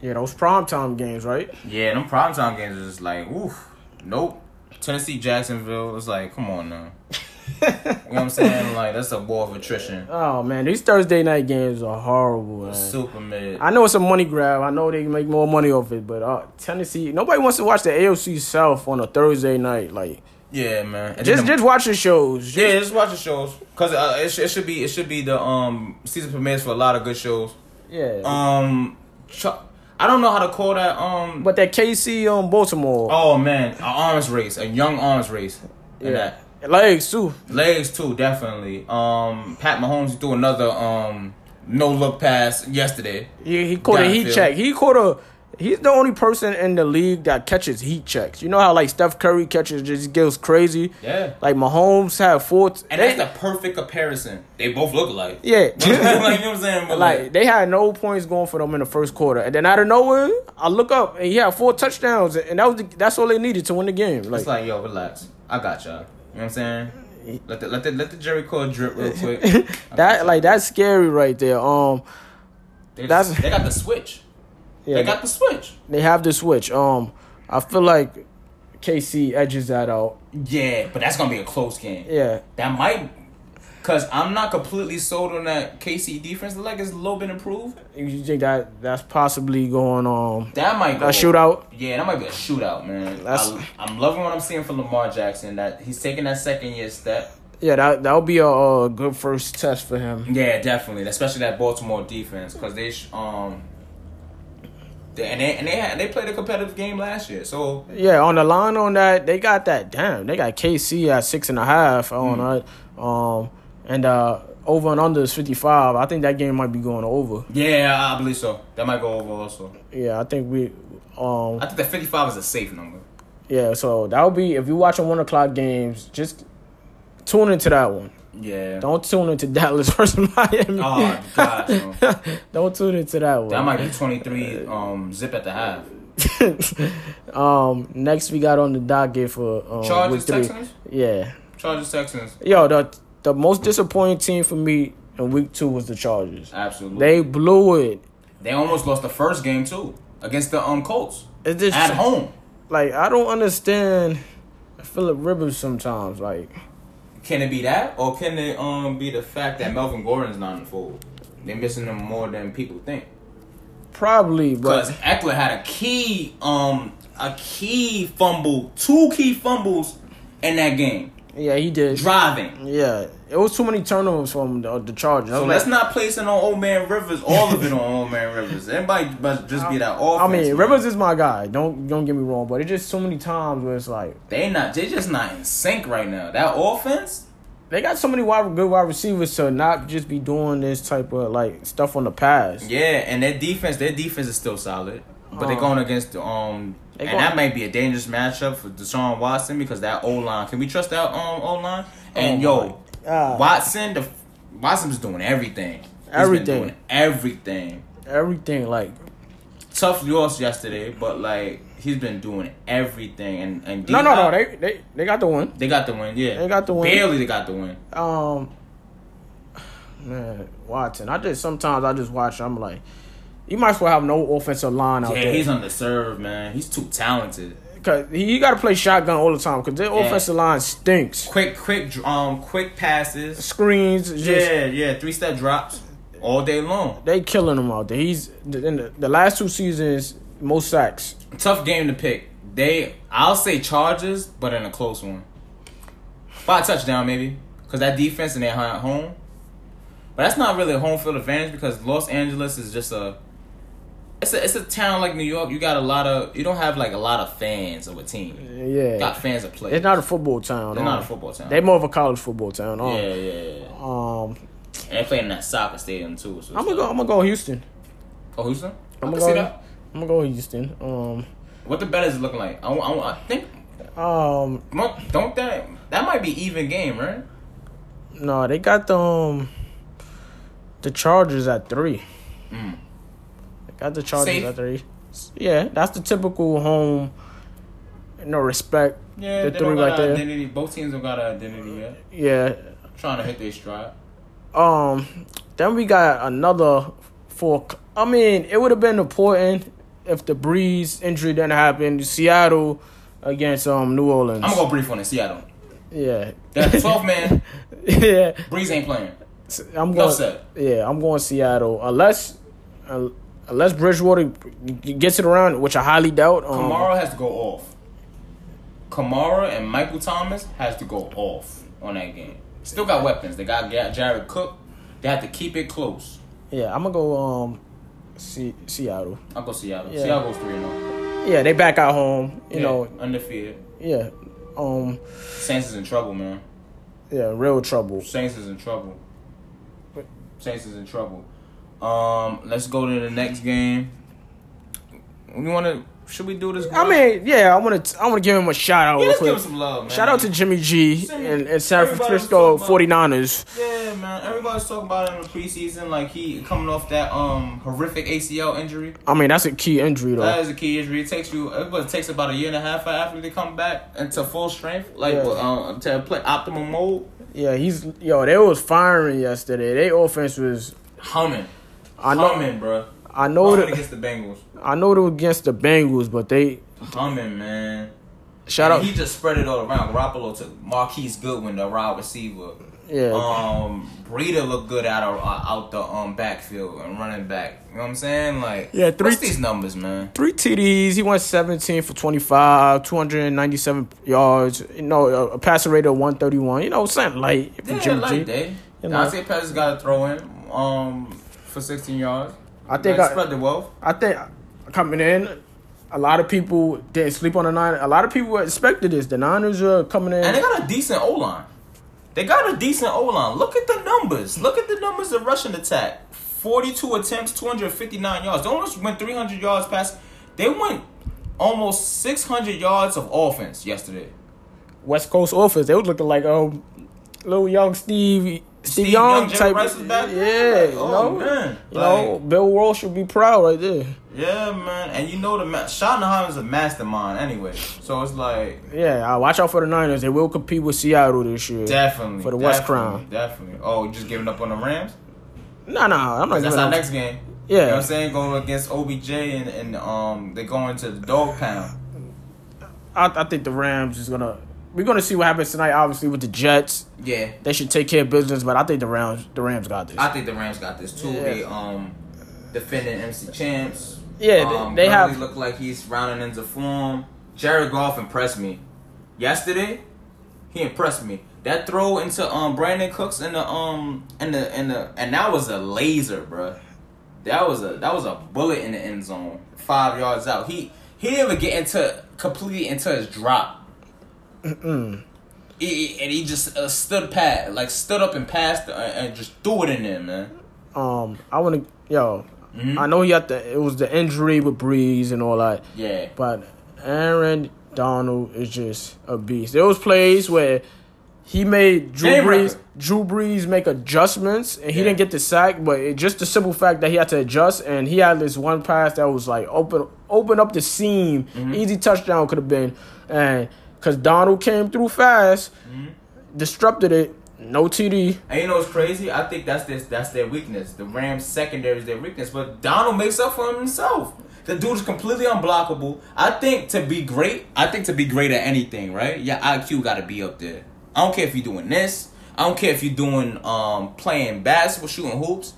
Yeah, those primetime games, right? Yeah, them primetime games is just like, oof, nope. Tennessee, Jacksonville. It's like, come on now. you know what I'm saying? Like that's a war of attrition. Oh man, these Thursday night games are horrible. Man. Super mid. I know it's a money grab. I know they make more money off it, but uh, Tennessee, nobody wants to watch the AOC South on a Thursday night. Like, Yeah, man. And just just watch the shows. Just- yeah, just watch the shows because uh, it, sh- it should be it should be the um season premieres for a lot of good shows. yeah. Um, Ch- I don't know how to call that. Um, but that KC on Baltimore, oh man, an arms race, a young arms race. Yeah, that legs too. legs too, definitely. Um, Pat Mahomes threw another um no look pass yesterday. He, he caught a heat Downfield. check. He caught a. He's the only person in the league that catches heat checks. You know how like Steph Curry catches just goes crazy. Yeah. Like Mahomes had four. T- And they, that's the perfect comparison. They both look alike. yeah. like, you know what I'm saying? But like they had no points going for them in the first quarter, and then out of nowhere, I look up and he had four touchdowns, and that was the, that's all they needed to win the game. Like, it's like, yo, relax. I got y'all. You know what I'm saying? Let the let the let the Jheri curl drip real quick. that, like that's scary right there. Um, They, that's- they got the switch. Yeah, They got the switch. they have the switch. Um, I feel like KC edges that out. Yeah, but that's gonna be a close game. Yeah, That might, cause I'm not completely sold on that KC defense. Like it's a little bit improved. you think that that's possibly going on That might go a shootout? Yeah, that might be a shootout, man. That's- I, I'm loving what I'm seeing from Lamar Jackson. That he's taking that second year step. Yeah, that that would be a, a good first test for him. Yeah, definitely, especially that Baltimore defense, because they um. And they and they had, they played a competitive game last year, so Yeah, on the line on that, they got that. Damn, they got KC at six and a half on that, Um, and uh, over and under is fifty five. I think that game might be going over. yeah, I believe so. That might go over also. Yeah, I think we. Um, I think the 55 is a safe number. yeah, so that would be if you're watching one o'clock games, just tune into that one. Yeah. Don't tune into Dallas versus Miami. Oh God, no. Don't tune into that one. that might be 23 um zip at the half. um, next we got on the docket for um, Chargers, three. Texans? Yeah, Chargers Texans. yo, the the most disappointing team for me in week two was the Chargers. Absolutely. They blew it. They almost lost the first game too against the um Colts It's just at home. like I don't understand Philip Rivers sometimes. Like Can it be that, or can it um be the fact that Melvin Gordon's not in the fold? They're missing him more than people think. probably, Because Ekeler had a key um a key fumble, two key fumbles in that game, yeah, he did. driving. Yeah, it was too many turnovers from the, the Chargers. So let's like- not place it on old man Rivers, all of it on old man Rivers. Everybody must just be that offense. I mean, man. Rivers is my guy. Don't don't get me wrong, but it's just so many times where it's like They not. They just not in sync right now. That offense. they got so many wide, good wide receivers to not just be doing this type of like stuff on the pass. Yeah, and their defense. Their defense is still solid, but they're Oh. going against the um. And going- that might be a dangerous matchup for Deshaun Watson because that O line. Can we trust that um O line? And Oh yo, God. Watson. The Watson's doing everything. He's been Everything. doing everything. Everything like Tough loss yesterday, but like he's been doing everything. And and no, no, no. They they they got the win. they got the win. Yeah, They got the win. Barely, they got the win. Um, man, Watson. I just sometimes I just watch. I'm like, you might as well have no offensive line out Yeah, there. Yeah, he's underserved, man. He's too talented. Cause he, he got to play shotgun all the time. Cause their Yeah. offensive line stinks. Quick, quick, um, quick passes. Screens, just Yeah, yeah, three step drops all day long. they killing him out there. He's in the, the last two seasons most sacks. Tough game to pick. They, I'll say Chargers, but in a close one. A touchdown, maybe, because that defense and they're at home. But that's not really a home field advantage because Los Angeles is just a. It's a it's a town like New York. You got a lot of you don't have like a lot of fans of a team. Yeah. You got fans of players. It's not a football town. They're um, not a football town. They more of a college football town. Um, yeah, yeah, yeah. Um, And they play in that soccer stadium too. So I'm gonna go. I'm gonna go Houston. Oh, Houston. I'm gonna see go. that. I'm gonna go Houston. Um, What the bet is looking like? I, I, I think um, don't that that might be even game, right? no, they got the um, the Chargers at three. Mm. Got the Chargers Safe. at three. Yeah, that's the typical home. No respect. Yeah, The they three don't got right there. identity. Both teams don't got an identity yet. Yeah. Trying to hit their stride. Um. Then we got another four. I mean, it would have been important if the Brees injury didn't happen. Seattle against um New Orleans. I'm gonna go brief on it. Seattle. Yeah. That 12 man. yeah. Brees ain't playing. I'm going. said. Yeah, I'm going Seattle unless uh, unless Bridgewater gets it around, which I highly doubt. Um, Kamara has to go off. Kamara and Michael Thomas has to go off on that game. Still got weapons. They got Jared Cook. They have to keep it close. Yeah, I'm gonna go um Se- Seattle. I'll go Seattle. Yeah. Seattle goes 3 0. Yeah, they back out home. You know. undefeated. Yeah. Um. Saints is in trouble, man. Yeah, real trouble. Saints is in trouble. Saints is in trouble. Um, let's go to the next game. We want to. Should we do this? I mean, yeah, I want to. I want to give him a shout out. yeah, let's give him some love, man. Shout out to Jimmy G and, and San Francisco was talking 49ers. Yeah, man. Everybody's talking about it in the preseason, like he coming off that um horrific ACL injury. I mean, that's a key injury though. That is a key injury. It takes you. It takes about a year and a half after they come back into full strength, like Yeah. uh, to play optimal mode. Yeah, he's yo. They was firing yesterday. Their offense was. Humming, I know. humming, bro. I know that. against the Bengals. I know they against the Bengals, but they Humming, man. shout And out. He just spread it all around. Garoppolo to Marquise Goodwin, the wide receiver. Yeah, Um, Breida looked good out of, out the um backfield and running back. You know what I'm saying? Like, Yeah, three- What's these numbers, man? three TDs. He went 17 for 25, 297 yards. You know, a, passing rate of 131. You know, something light for Yeah, Jimmy like G. day. You know. Dante Pettis got to throw in um for 16 yards. I think Like, I- spread the wealth. I think coming in, a lot of people didn't sleep on the nine. A lot of people expected this. The Niners are coming in. And they got a decent O line. They got a decent O line. Look at the numbers. Look at the numbers of rushing attack. 42 attempts, 259 yards. They almost went 300 yards past. They went almost 600 yards of offense yesterday. West Coast offense. They was looking like um, little young Steve, Steve, Young, Jerry type. Back yeah, there? you know, oh, man. you know, Bill Walsh should be proud right there. Yeah, man. And you know the ma- Schottenheimer is a mastermind anyway. So it's like Yeah, watch out for the Niners. They will compete with Seattle this year. definitely For the West Crown. Definitely. Oh, just giving up on the Rams? No, no, I'm not That's our next game. Yeah. You know what I'm saying? Going against OBJ and, and um they go into the dog pound. I, I think the Rams is gonna. We're gonna see what happens tonight. Obviously with the Jets, Yeah. they should take care of business. But I think the Rams, the Rams got this. I think the Rams got this too. Yeah. They um defending NFC champs. Yeah, they- um, they Gurley have- look like he's rounding into form. Jared Goff impressed me. Yesterday, he impressed me. That throw into um Brandin Cooks in the um in the in the and that was a laser, bruh. That was a that was a bullet in the end zone, five yards out. He he didn't even get into completely into his drop. He- and he just uh, stood pat like stood up and passed uh, and just threw it in there, man. Um, I want to, yo. Mhm. I know he had the. It was the injury with Brees and all that, Yeah. but Aaron Donald is just a beast. There was plays where he made Drew Game Brees, record. Drew Brees make adjustments, and he Yeah. didn't get the sack. But it, just the simple fact that he had to adjust, and he had this one pass that was like open, open up the seam, Mm-hmm. easy touchdown could have been, and because Donald came through fast, Mm-hmm. disrupted it. No TD. And you know what's crazy? I think that's this that's their weakness. The Rams secondary is their weakness, but Donald makes up for himself. The dude is completely unblockable. I think to be great, I think to be great at anything, right? Your IQ got to be up there. I don't care if you're doing this. I don't care if you're doing um playing basketball, shooting hoops.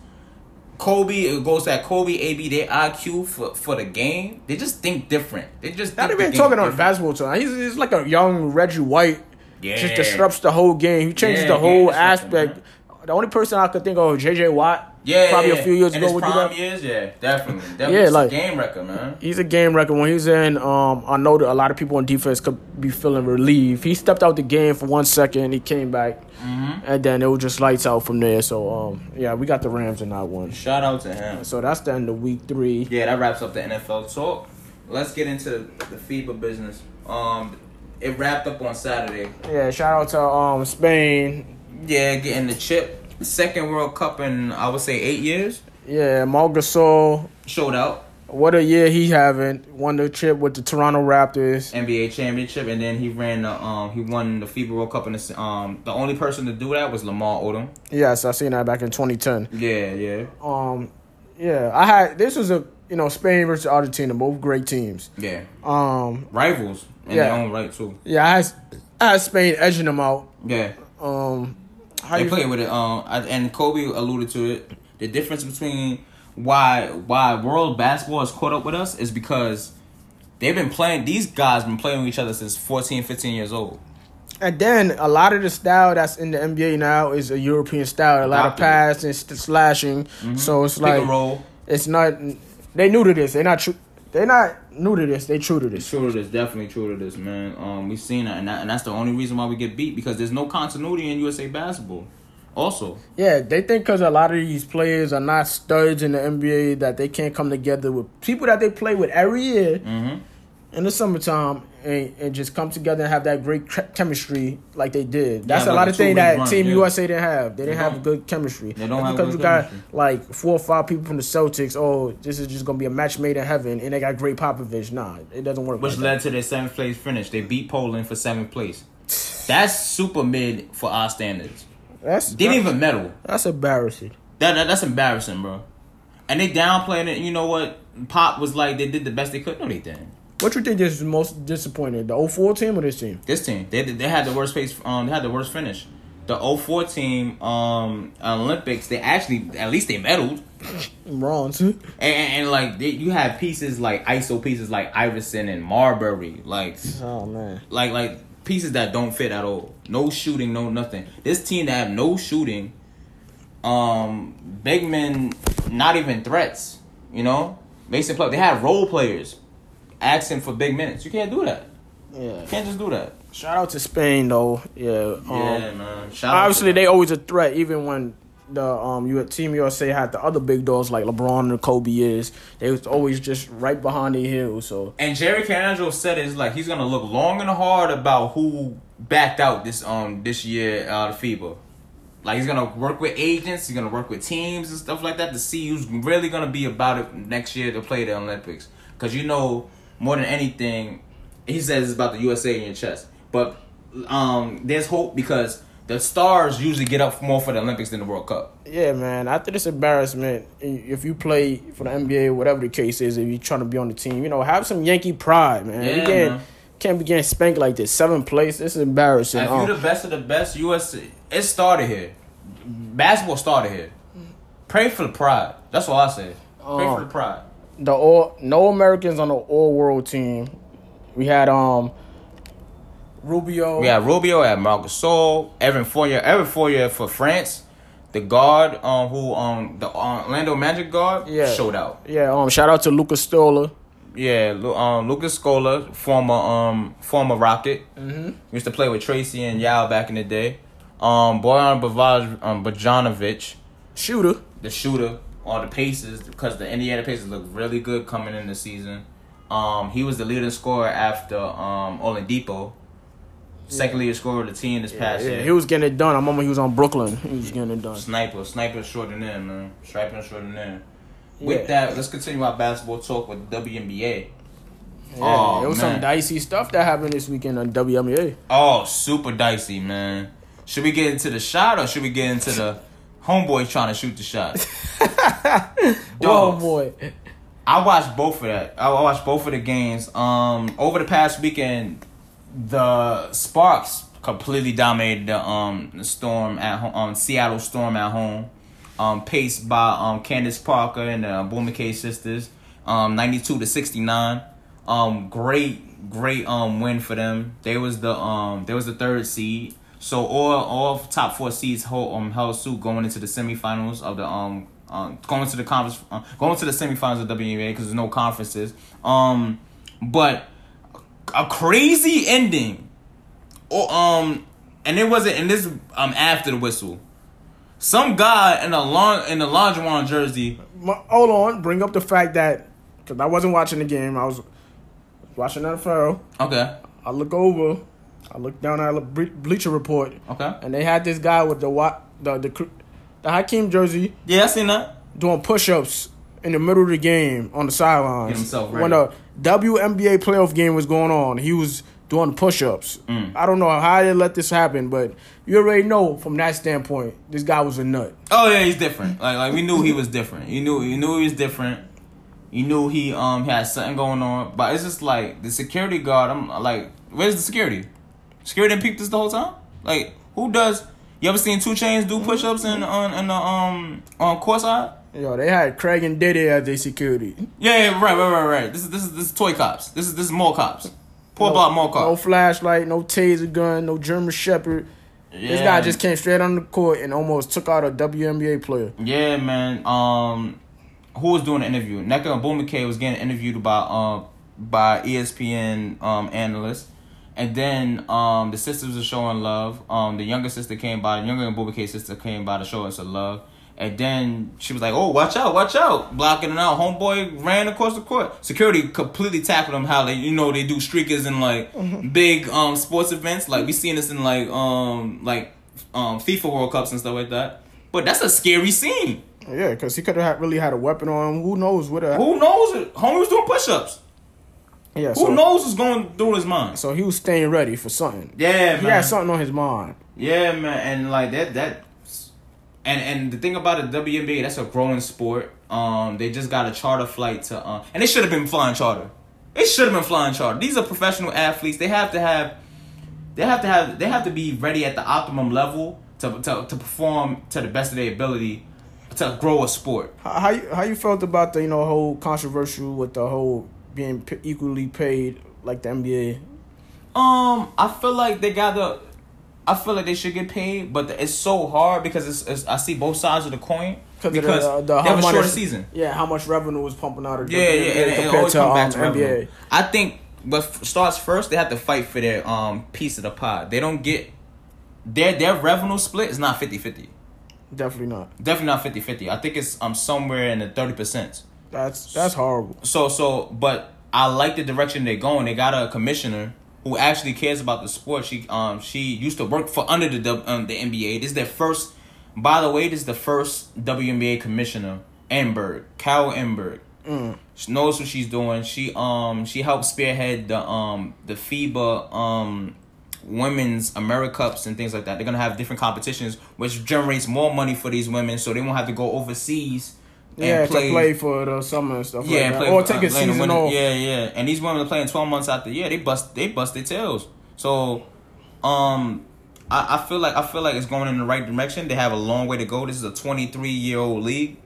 Kobe, it goes that Kobe, AB, their IQ for, for the game, they just think different. They just Not even talking on basketball time. He's, he's like a young Reggie White. Yeah. Just disrupts the whole game. He changes Yeah, the whole aspect. The only person I could think of, JJ Watt. Yeah, probably yeah, a few years ago his prime years, yeah, definitely. definitely. Yeah, like- game record, man. He's a game record. When he's in, um, I know that a lot of people on defense could be feeling relieved. He stepped out the game for one second. He came back, Mm-hmm. and then it was just lights out from there. So, um, yeah, we got the Rams in that one. Shout out to him. So that's the end of week three. Yeah, that wraps up the NFL talk. Let's get into the FIBA business. Um, it wrapped up on Saturday. Yeah, shout out to um Spain. Yeah, getting the chip. Second World Cup in I would say eight years. Yeah, Marc Gasol. Showed out What a year he having. Won the chip with the Toronto Raptors. NBA championship, and then he ran the um he won the FIBA World Cup. And the, um the only person to do that was Lamar Odom. Yes, I seen that back in 2010. Yeah, yeah, Um, yeah, I had this was a you know Spain versus Argentina, both great teams. yeah. Um, Rivals in Yeah. their own right too. yeah, I had, I had Spain edging them out. Yeah. Um, how they play with it. Um, and Kobe alluded to it. The difference between why why world basketball has caught up with us is because they've been playing. These guys been playing with each other since 14, 15 years old. And then a lot of the style that's in the NBA now is a European style. A lot of Adopted it. pass and slashing. So it's Pick like it's not. They new to this. They're not true. They're not new to this. They true to this. True to this, definitely true to this, man. Um, we've seen that and, that, and that's the only reason why we get beat because there's no continuity in USA basketball. Also, Yeah, they think because a lot of these players are not studs in the NBA that they can't come together with people that they play with every year Mhm. In the summertime and, and just come together and have that great chemistry like they did. That's Yeah, a lot of things that run, Team yeah. USA didn't have. They didn't They have good chemistry. They don't have because good you got chemistry. like four or five people from the Celtics. Oh, this is just gonna be a match made in heaven, and they got great Popovich. Nah, it doesn't work. which like led to their seventh place finish. They beat Poland for seventh place. That's super mid for our standards. that. That's Didn't even medal. that's embarrassing. That, that that's embarrassing, bro. And they downplaying it. You know what? Pop was like they did the best they could. No, they didn't. What you think is most disappointing? The 04 team or this team? This team, they they had the worst pace. Um, they had the worst finish. The 04 team, um, Olympics, they actually at least they medaled. Bronze. And, and, and, like they, you have pieces like ISO pieces like Iverson and Marbury, like Oh man. like like pieces that don't fit at all. No shooting, no nothing. This team that have no shooting, um, big men, not even threats. You know, Mason play. They have role players asking for big minutes. You can't do that. Yeah. You can't just do that. Shout out to Spain though. Yeah. Um, yeah, man. Shout obviously to they always a threat, even when the um you Team USA had the other big dogs like LeBron and Kobe is. They was always just right behind the heels. So And Jerry Colangelo said it's like he's gonna look long and hard about who backed out this um this year out of FIBA. Like he's gonna work with agents, he's gonna work with teams and stuff like that to see who's really gonna be about it next year to play the Olympics. Cause you know more than anything, he says it's about the USA in your chest. But um there's hope because the stars usually get up more for the Olympics than the World Cup. yeah, man. After this embarrassment, if you play for the NBA, whatever the case is, if you're trying to be on the team, you know, have some Yankee pride, man. Yeah, you can't, man. can't be getting spanked like this. Seventh place. This is embarrassing. If Um, you're the best of the best, USA, it started here. Basketball started here. Pray for the pride. That's all I say. Pray Oh. for the pride. The all no Americans on the all world team. We had um Rubio. We had Rubio, we had Marcus Gasol, Evan Fournier, Evan Fournier for France. The guard, um, who um the Orlando Magic guard, Yeah. showed out. Yeah, um shout out to Lucas Stoller. Yeah, um, Lucas Scola, former um former Rocket, mm-hmm. used to play with Tracy and Yao back in the day. Um, Bojan Bavaj, um, Bajanovic, Shooter. the shooter on the Pacers because the Indiana Pacers look really good coming in the season. Um, he was the leading scorer after um Oladipo, second leading scorer of the team this past Yeah, year. he was getting it done. I remember he was on Brooklyn. He was getting it done. Sniper, sniper short than there, man. Striper short there. Yeah. With that, let's continue our basketball talk with WNBA. Yeah, Oh, there was man. some dicey stuff that happened this weekend on WNBA. Oh, super dicey, man. Should we get into the shot or should we get into the homeboy trying to shoot the shot? Oh Dog. boy. I watched both of that. I watched both of the games. Um, over the past weekend, the Sparks completely dominated the um the Storm at home. Um, Seattle Storm at home. um, paced by um, Candace Parker and the uh, Ogwumike sisters, um, 92 to 69. Um, great, great um, win for them. They was the um, they was the third seed. So all all top four seeds hold, um, held suit going into the semifinals of the um, um going to the conference uh, going to the semifinals of WNBA because there's no conferences. Um, but a crazy ending. Or um, and it wasn't. And this um after the whistle. Some guy in a long in a lingerie jersey. Hold on, bring up the fact that because I wasn't watching the game, I was watching NFL. Okay. I look over, I looked down at the Ble- Bleacher Report, Okay. and they had this guy with the wa- the the, the Hakeem jersey Yeah, I seen that. doing push-ups in the middle of the game on the sidelines. Himself When ready. the WNBA playoff game was going on, he was doing push-ups. Mm. I don't know how they let this happen, but you already know from that standpoint, this guy was a nut. Oh yeah, he's different. Like like we knew he was different. You knew you knew he was different. You knew he um had something going on. But it's just like the security guard. I'm like, where's the security? Security didn't peep this the whole time. Like who does? You ever seen 2 Chainz do push ups in on in the um on courtside? Yo, they had Craig and Diddy as their security. Yeah, yeah, right, right, right, right. This is this is this is toy cops. This is this is mall cops. Poor about mall No cops. flashlight, no taser gun, no German Shepherd. This guy just came straight on the court and almost took out a WNBA player. Yeah, man. Um, who was doing the interview? Nneka and Ogwumike was getting interviewed by um by ESPN um analysts, and then um the sisters were showing love. Um, the younger sister came by. The younger McKay sister came by to show us some love. And then she was like, "Oh, watch out, watch out!" Blocking it out. Homeboy ran across the court. Security completely tackled him. How they, you know, they do streakers in like big um sports events. Like we seen this in like um like um FIFA World Cups and stuff like that. But that's a scary scene. Yeah, because he could have really had a weapon on. Who knows what? A, Who knows? Homie was doing push-ups. Yeah, Who so, knows what's going through his mind? So he was staying ready for something. Yeah, He man. had something on his mind. Yeah, man, and like that that and and the thing about the WNBA, that's a growing sport. Um, they just got a charter flight to um, and they should have been flying charter. It should have been flying charter. These are professional athletes. They have to have, they have to have, they have to be ready at the optimum level to to, to perform to the best of their ability to grow a sport. How how you, how you felt about the you know whole controversial with the whole being p- equally paid like the NBA? Um, I feel like they gotta. I feel like they should get paid, but it's so hard because it's, it's I see both sides of the coin because the, uh, the, they how have a much- shorter season. Yeah, how much revenue was pumping out of Yeah, yeah, WNBA and, and it compared to um, back to NBA? I think what f- starts first, they have to fight for their um piece of the pie. They don't get their their revenue split is not 50-50. Definitely not. Definitely not 50-50. I think it's um somewhere in the thirty percent. That's that's horrible. So so, but I like the direction they're going. They got a commissioner who actually cares about the sport. She um she used to work for under the um, the NBA. This is their first. By the way, this is the first WNBA commissioner, Enberg, Carol Enberg. She knows what she's doing. She um she helped spearhead the um the FIBA um women's Americups and things like that. They're gonna have different competitions, which generates more money for these women, so they won't have to go overseas. Yeah, to play for the summer and stuff yeah, like play or take a uh, the season winter- off. Yeah, yeah. And these women are playing twelve months out the year. They bust they bust their tails. So um I, I feel like I feel like it's going in the right direction. They have a long way to go. This is a twenty three year old league.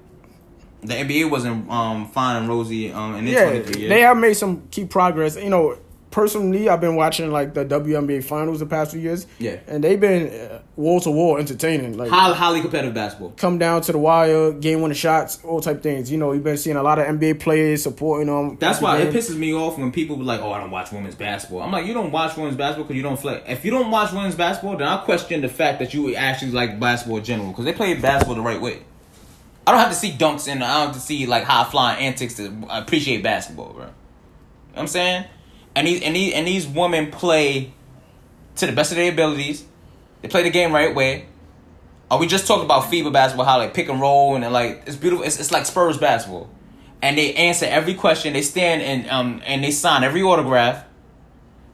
The NBA wasn't um fine and rosy um in their Yeah, twenty three years. they have made some key progress. You know, personally, I've been watching like the WNBA finals the past few years. Yeah. and they've been uh, wall to wall entertaining. Like highly, highly competitive basketball. come down to the wire, game winning shots, all type things. You know, you've been seeing a lot of NBA players supporting them. That's why it pisses me off when people be like, "Oh, I don't watch women's basketball." I'm like, "You don't watch women's basketball because you don't flex. If you don't watch women's basketball, then I question the fact that you actually like basketball in general because they play basketball the right way. I don't have to see dunks and I don't have to see like high flying antics to appreciate basketball, bro. You know what I'm saying? And these and these and these women play to the best of their abilities. They play the game right way. Are we just talking about FIBA basketball, how like pick and roll and like it's beautiful. It's, it's like Spurs basketball, and they answer every question. They stand and um and they sign every autograph.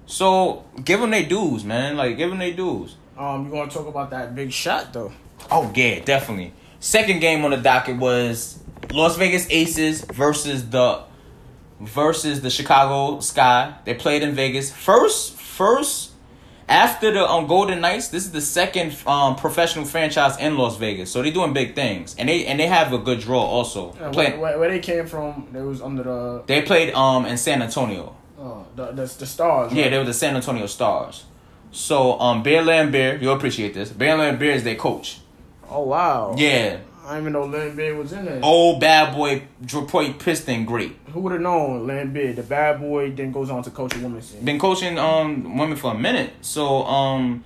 So give them their dues, man. Like give them their dues. Um, you want to talk about that big shot though? Oh yeah, definitely. Second game on the docket was Las Vegas Aces versus the versus the Chicago Sky. They played in Vegas. First, first, After the um, Golden Knights, this is the second um, professional franchise in Las Vegas, so they're doing big things, and they and they have a good draw also. And Play- where, where, they came from, they was under the they played um in San Antonio. Oh, the, the the stars. Yeah, they were the San Antonio Stars. So um, Bear Laimbeer, you'll appreciate this. Bear Laimbeer is their coach. Oh wow. Yeah, I even know Laimbeer was in there. old bad boy Detroit Piston, great. Who would have known Laimbeer, the bad boy, then goes on to coach a women's team. Been coaching um women for a minute. So um,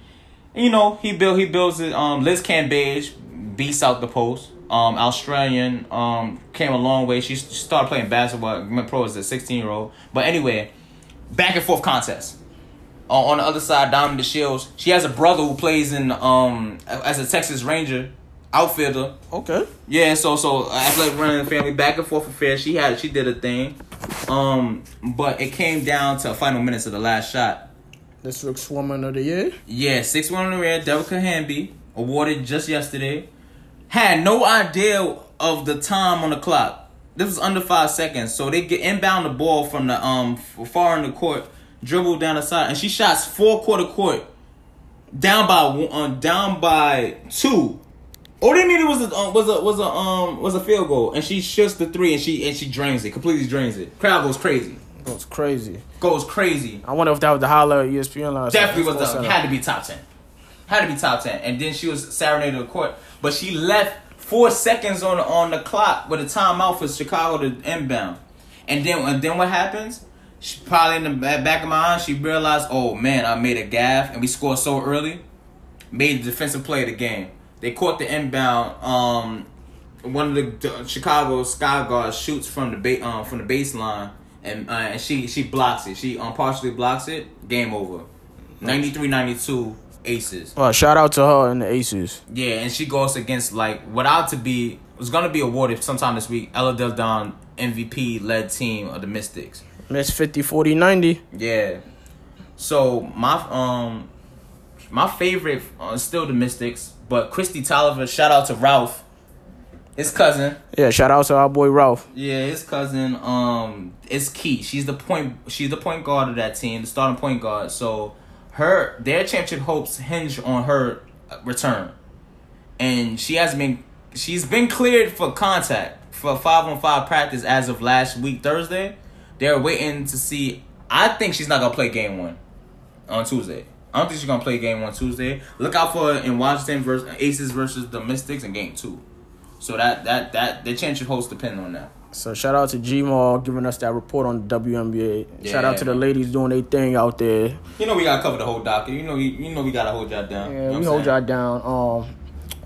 you know he built he builds it. Um, Liz Cambage beats out the post. Um, Australian um came a long way. She started playing basketball. Went pro as a sixteen year old. But anyway, back and forth contest. Uh, on the other side, Diamond DeShields. She has a brother who plays in um as a Texas Ranger outfielder. Okay. Yeah, so so athletic running the family back and forth affair. She had she did a thing, um, but it came down to final minutes of the last shot. District Woman of the Year. Yeah, six one in the red. Dearica Hamby awarded just yesterday. Had no idea of the time on the clock. This was under five seconds, so they get inbound the ball from the um far in the court, dribble down the side, and she shots four quarter court, down by one, uh, down by two. All they needed was a uh, was a was a um was a field goal, and she shoots the three, and she and she drains it, completely drains it. Crowd goes crazy, Goes crazy. goes crazy. I wonder if that was the highlight of ESPN last Definitely was the, had to be top ten. Had to be top ten. And then she was serenaded the court, but she left four seconds on on the clock with a timeout for Chicago to inbound. And then and then what happens? She probably in the ba- back of my mind, she realized, oh man, I made a gaff, and we scored so early. Made the defensive play of the game. They caught the inbound. Um, one of the Chicago Sky Guards shoots from the ba- um, from the baseline, and uh, and she she blocks it. She um, partially blocks it. Game over. 93-92 Aces. Well, shout out to her and the Aces. Yeah, and she goes against like what ought to be was gonna be awarded sometime this week. Elena Delle Donne MVP led team of the Mystics. Miss 50, 40, 90. Yeah. So my um my favorite uh, still the Mystics, but Kristi Toliver. Shout out to Ralph, his cousin. Yeah, shout out to our boy Ralph. Yeah, his cousin um is key. She's the point. She's the point guard of that team, the starting point guard. So her their championship hopes hinge on her return, and she has been she's been cleared for contact for five on five practice as of last week Thursday. They're waiting to see. I think she's not gonna play game one on Tuesday. I don't think she's gonna play game one Tuesday. Look out for her in Washington versus Aces versus the Mystics in game two. So that that that the championship hopes depend on that. So shout out to G Mall giving us that report on the WNBA. shout out to the ladies doing their thing out there. You know we gotta cover the whole docket. You know you, you know we gotta hold y'all down. Yeah, You know we hold y'all down. Um,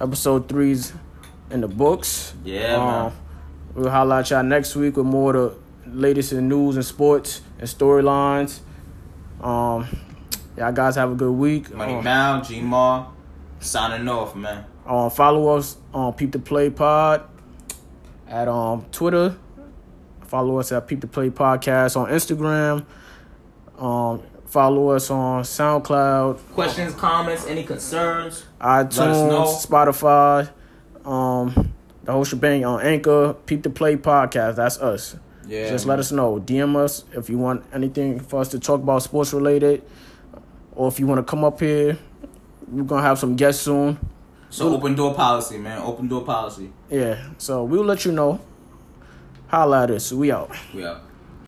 episode three's in the books. Yeah, Um, man. We'll highlight y'all next week with more of the latest in news and sports and storylines. Um, y'all guys have a good week. Money Um, Mal, G Ma, signing off, man. um, follow us on Peep the Play Pod at um Twitter. Follow us at Peep the Play Podcast on Instagram. Um, follow us on SoundCloud, Questions, comments, any concerns? iTunes, know. Spotify, um, the whole shebang on Anchor. Peep the Play Podcast. That's us. Yeah. Just let us know. DM us if you want anything for us to talk about sports related, or if you want to come up here. We're gonna have some guests soon. So open door policy, man. Open door policy. Yeah, so we'll let you know. Holla at us. We out. We out.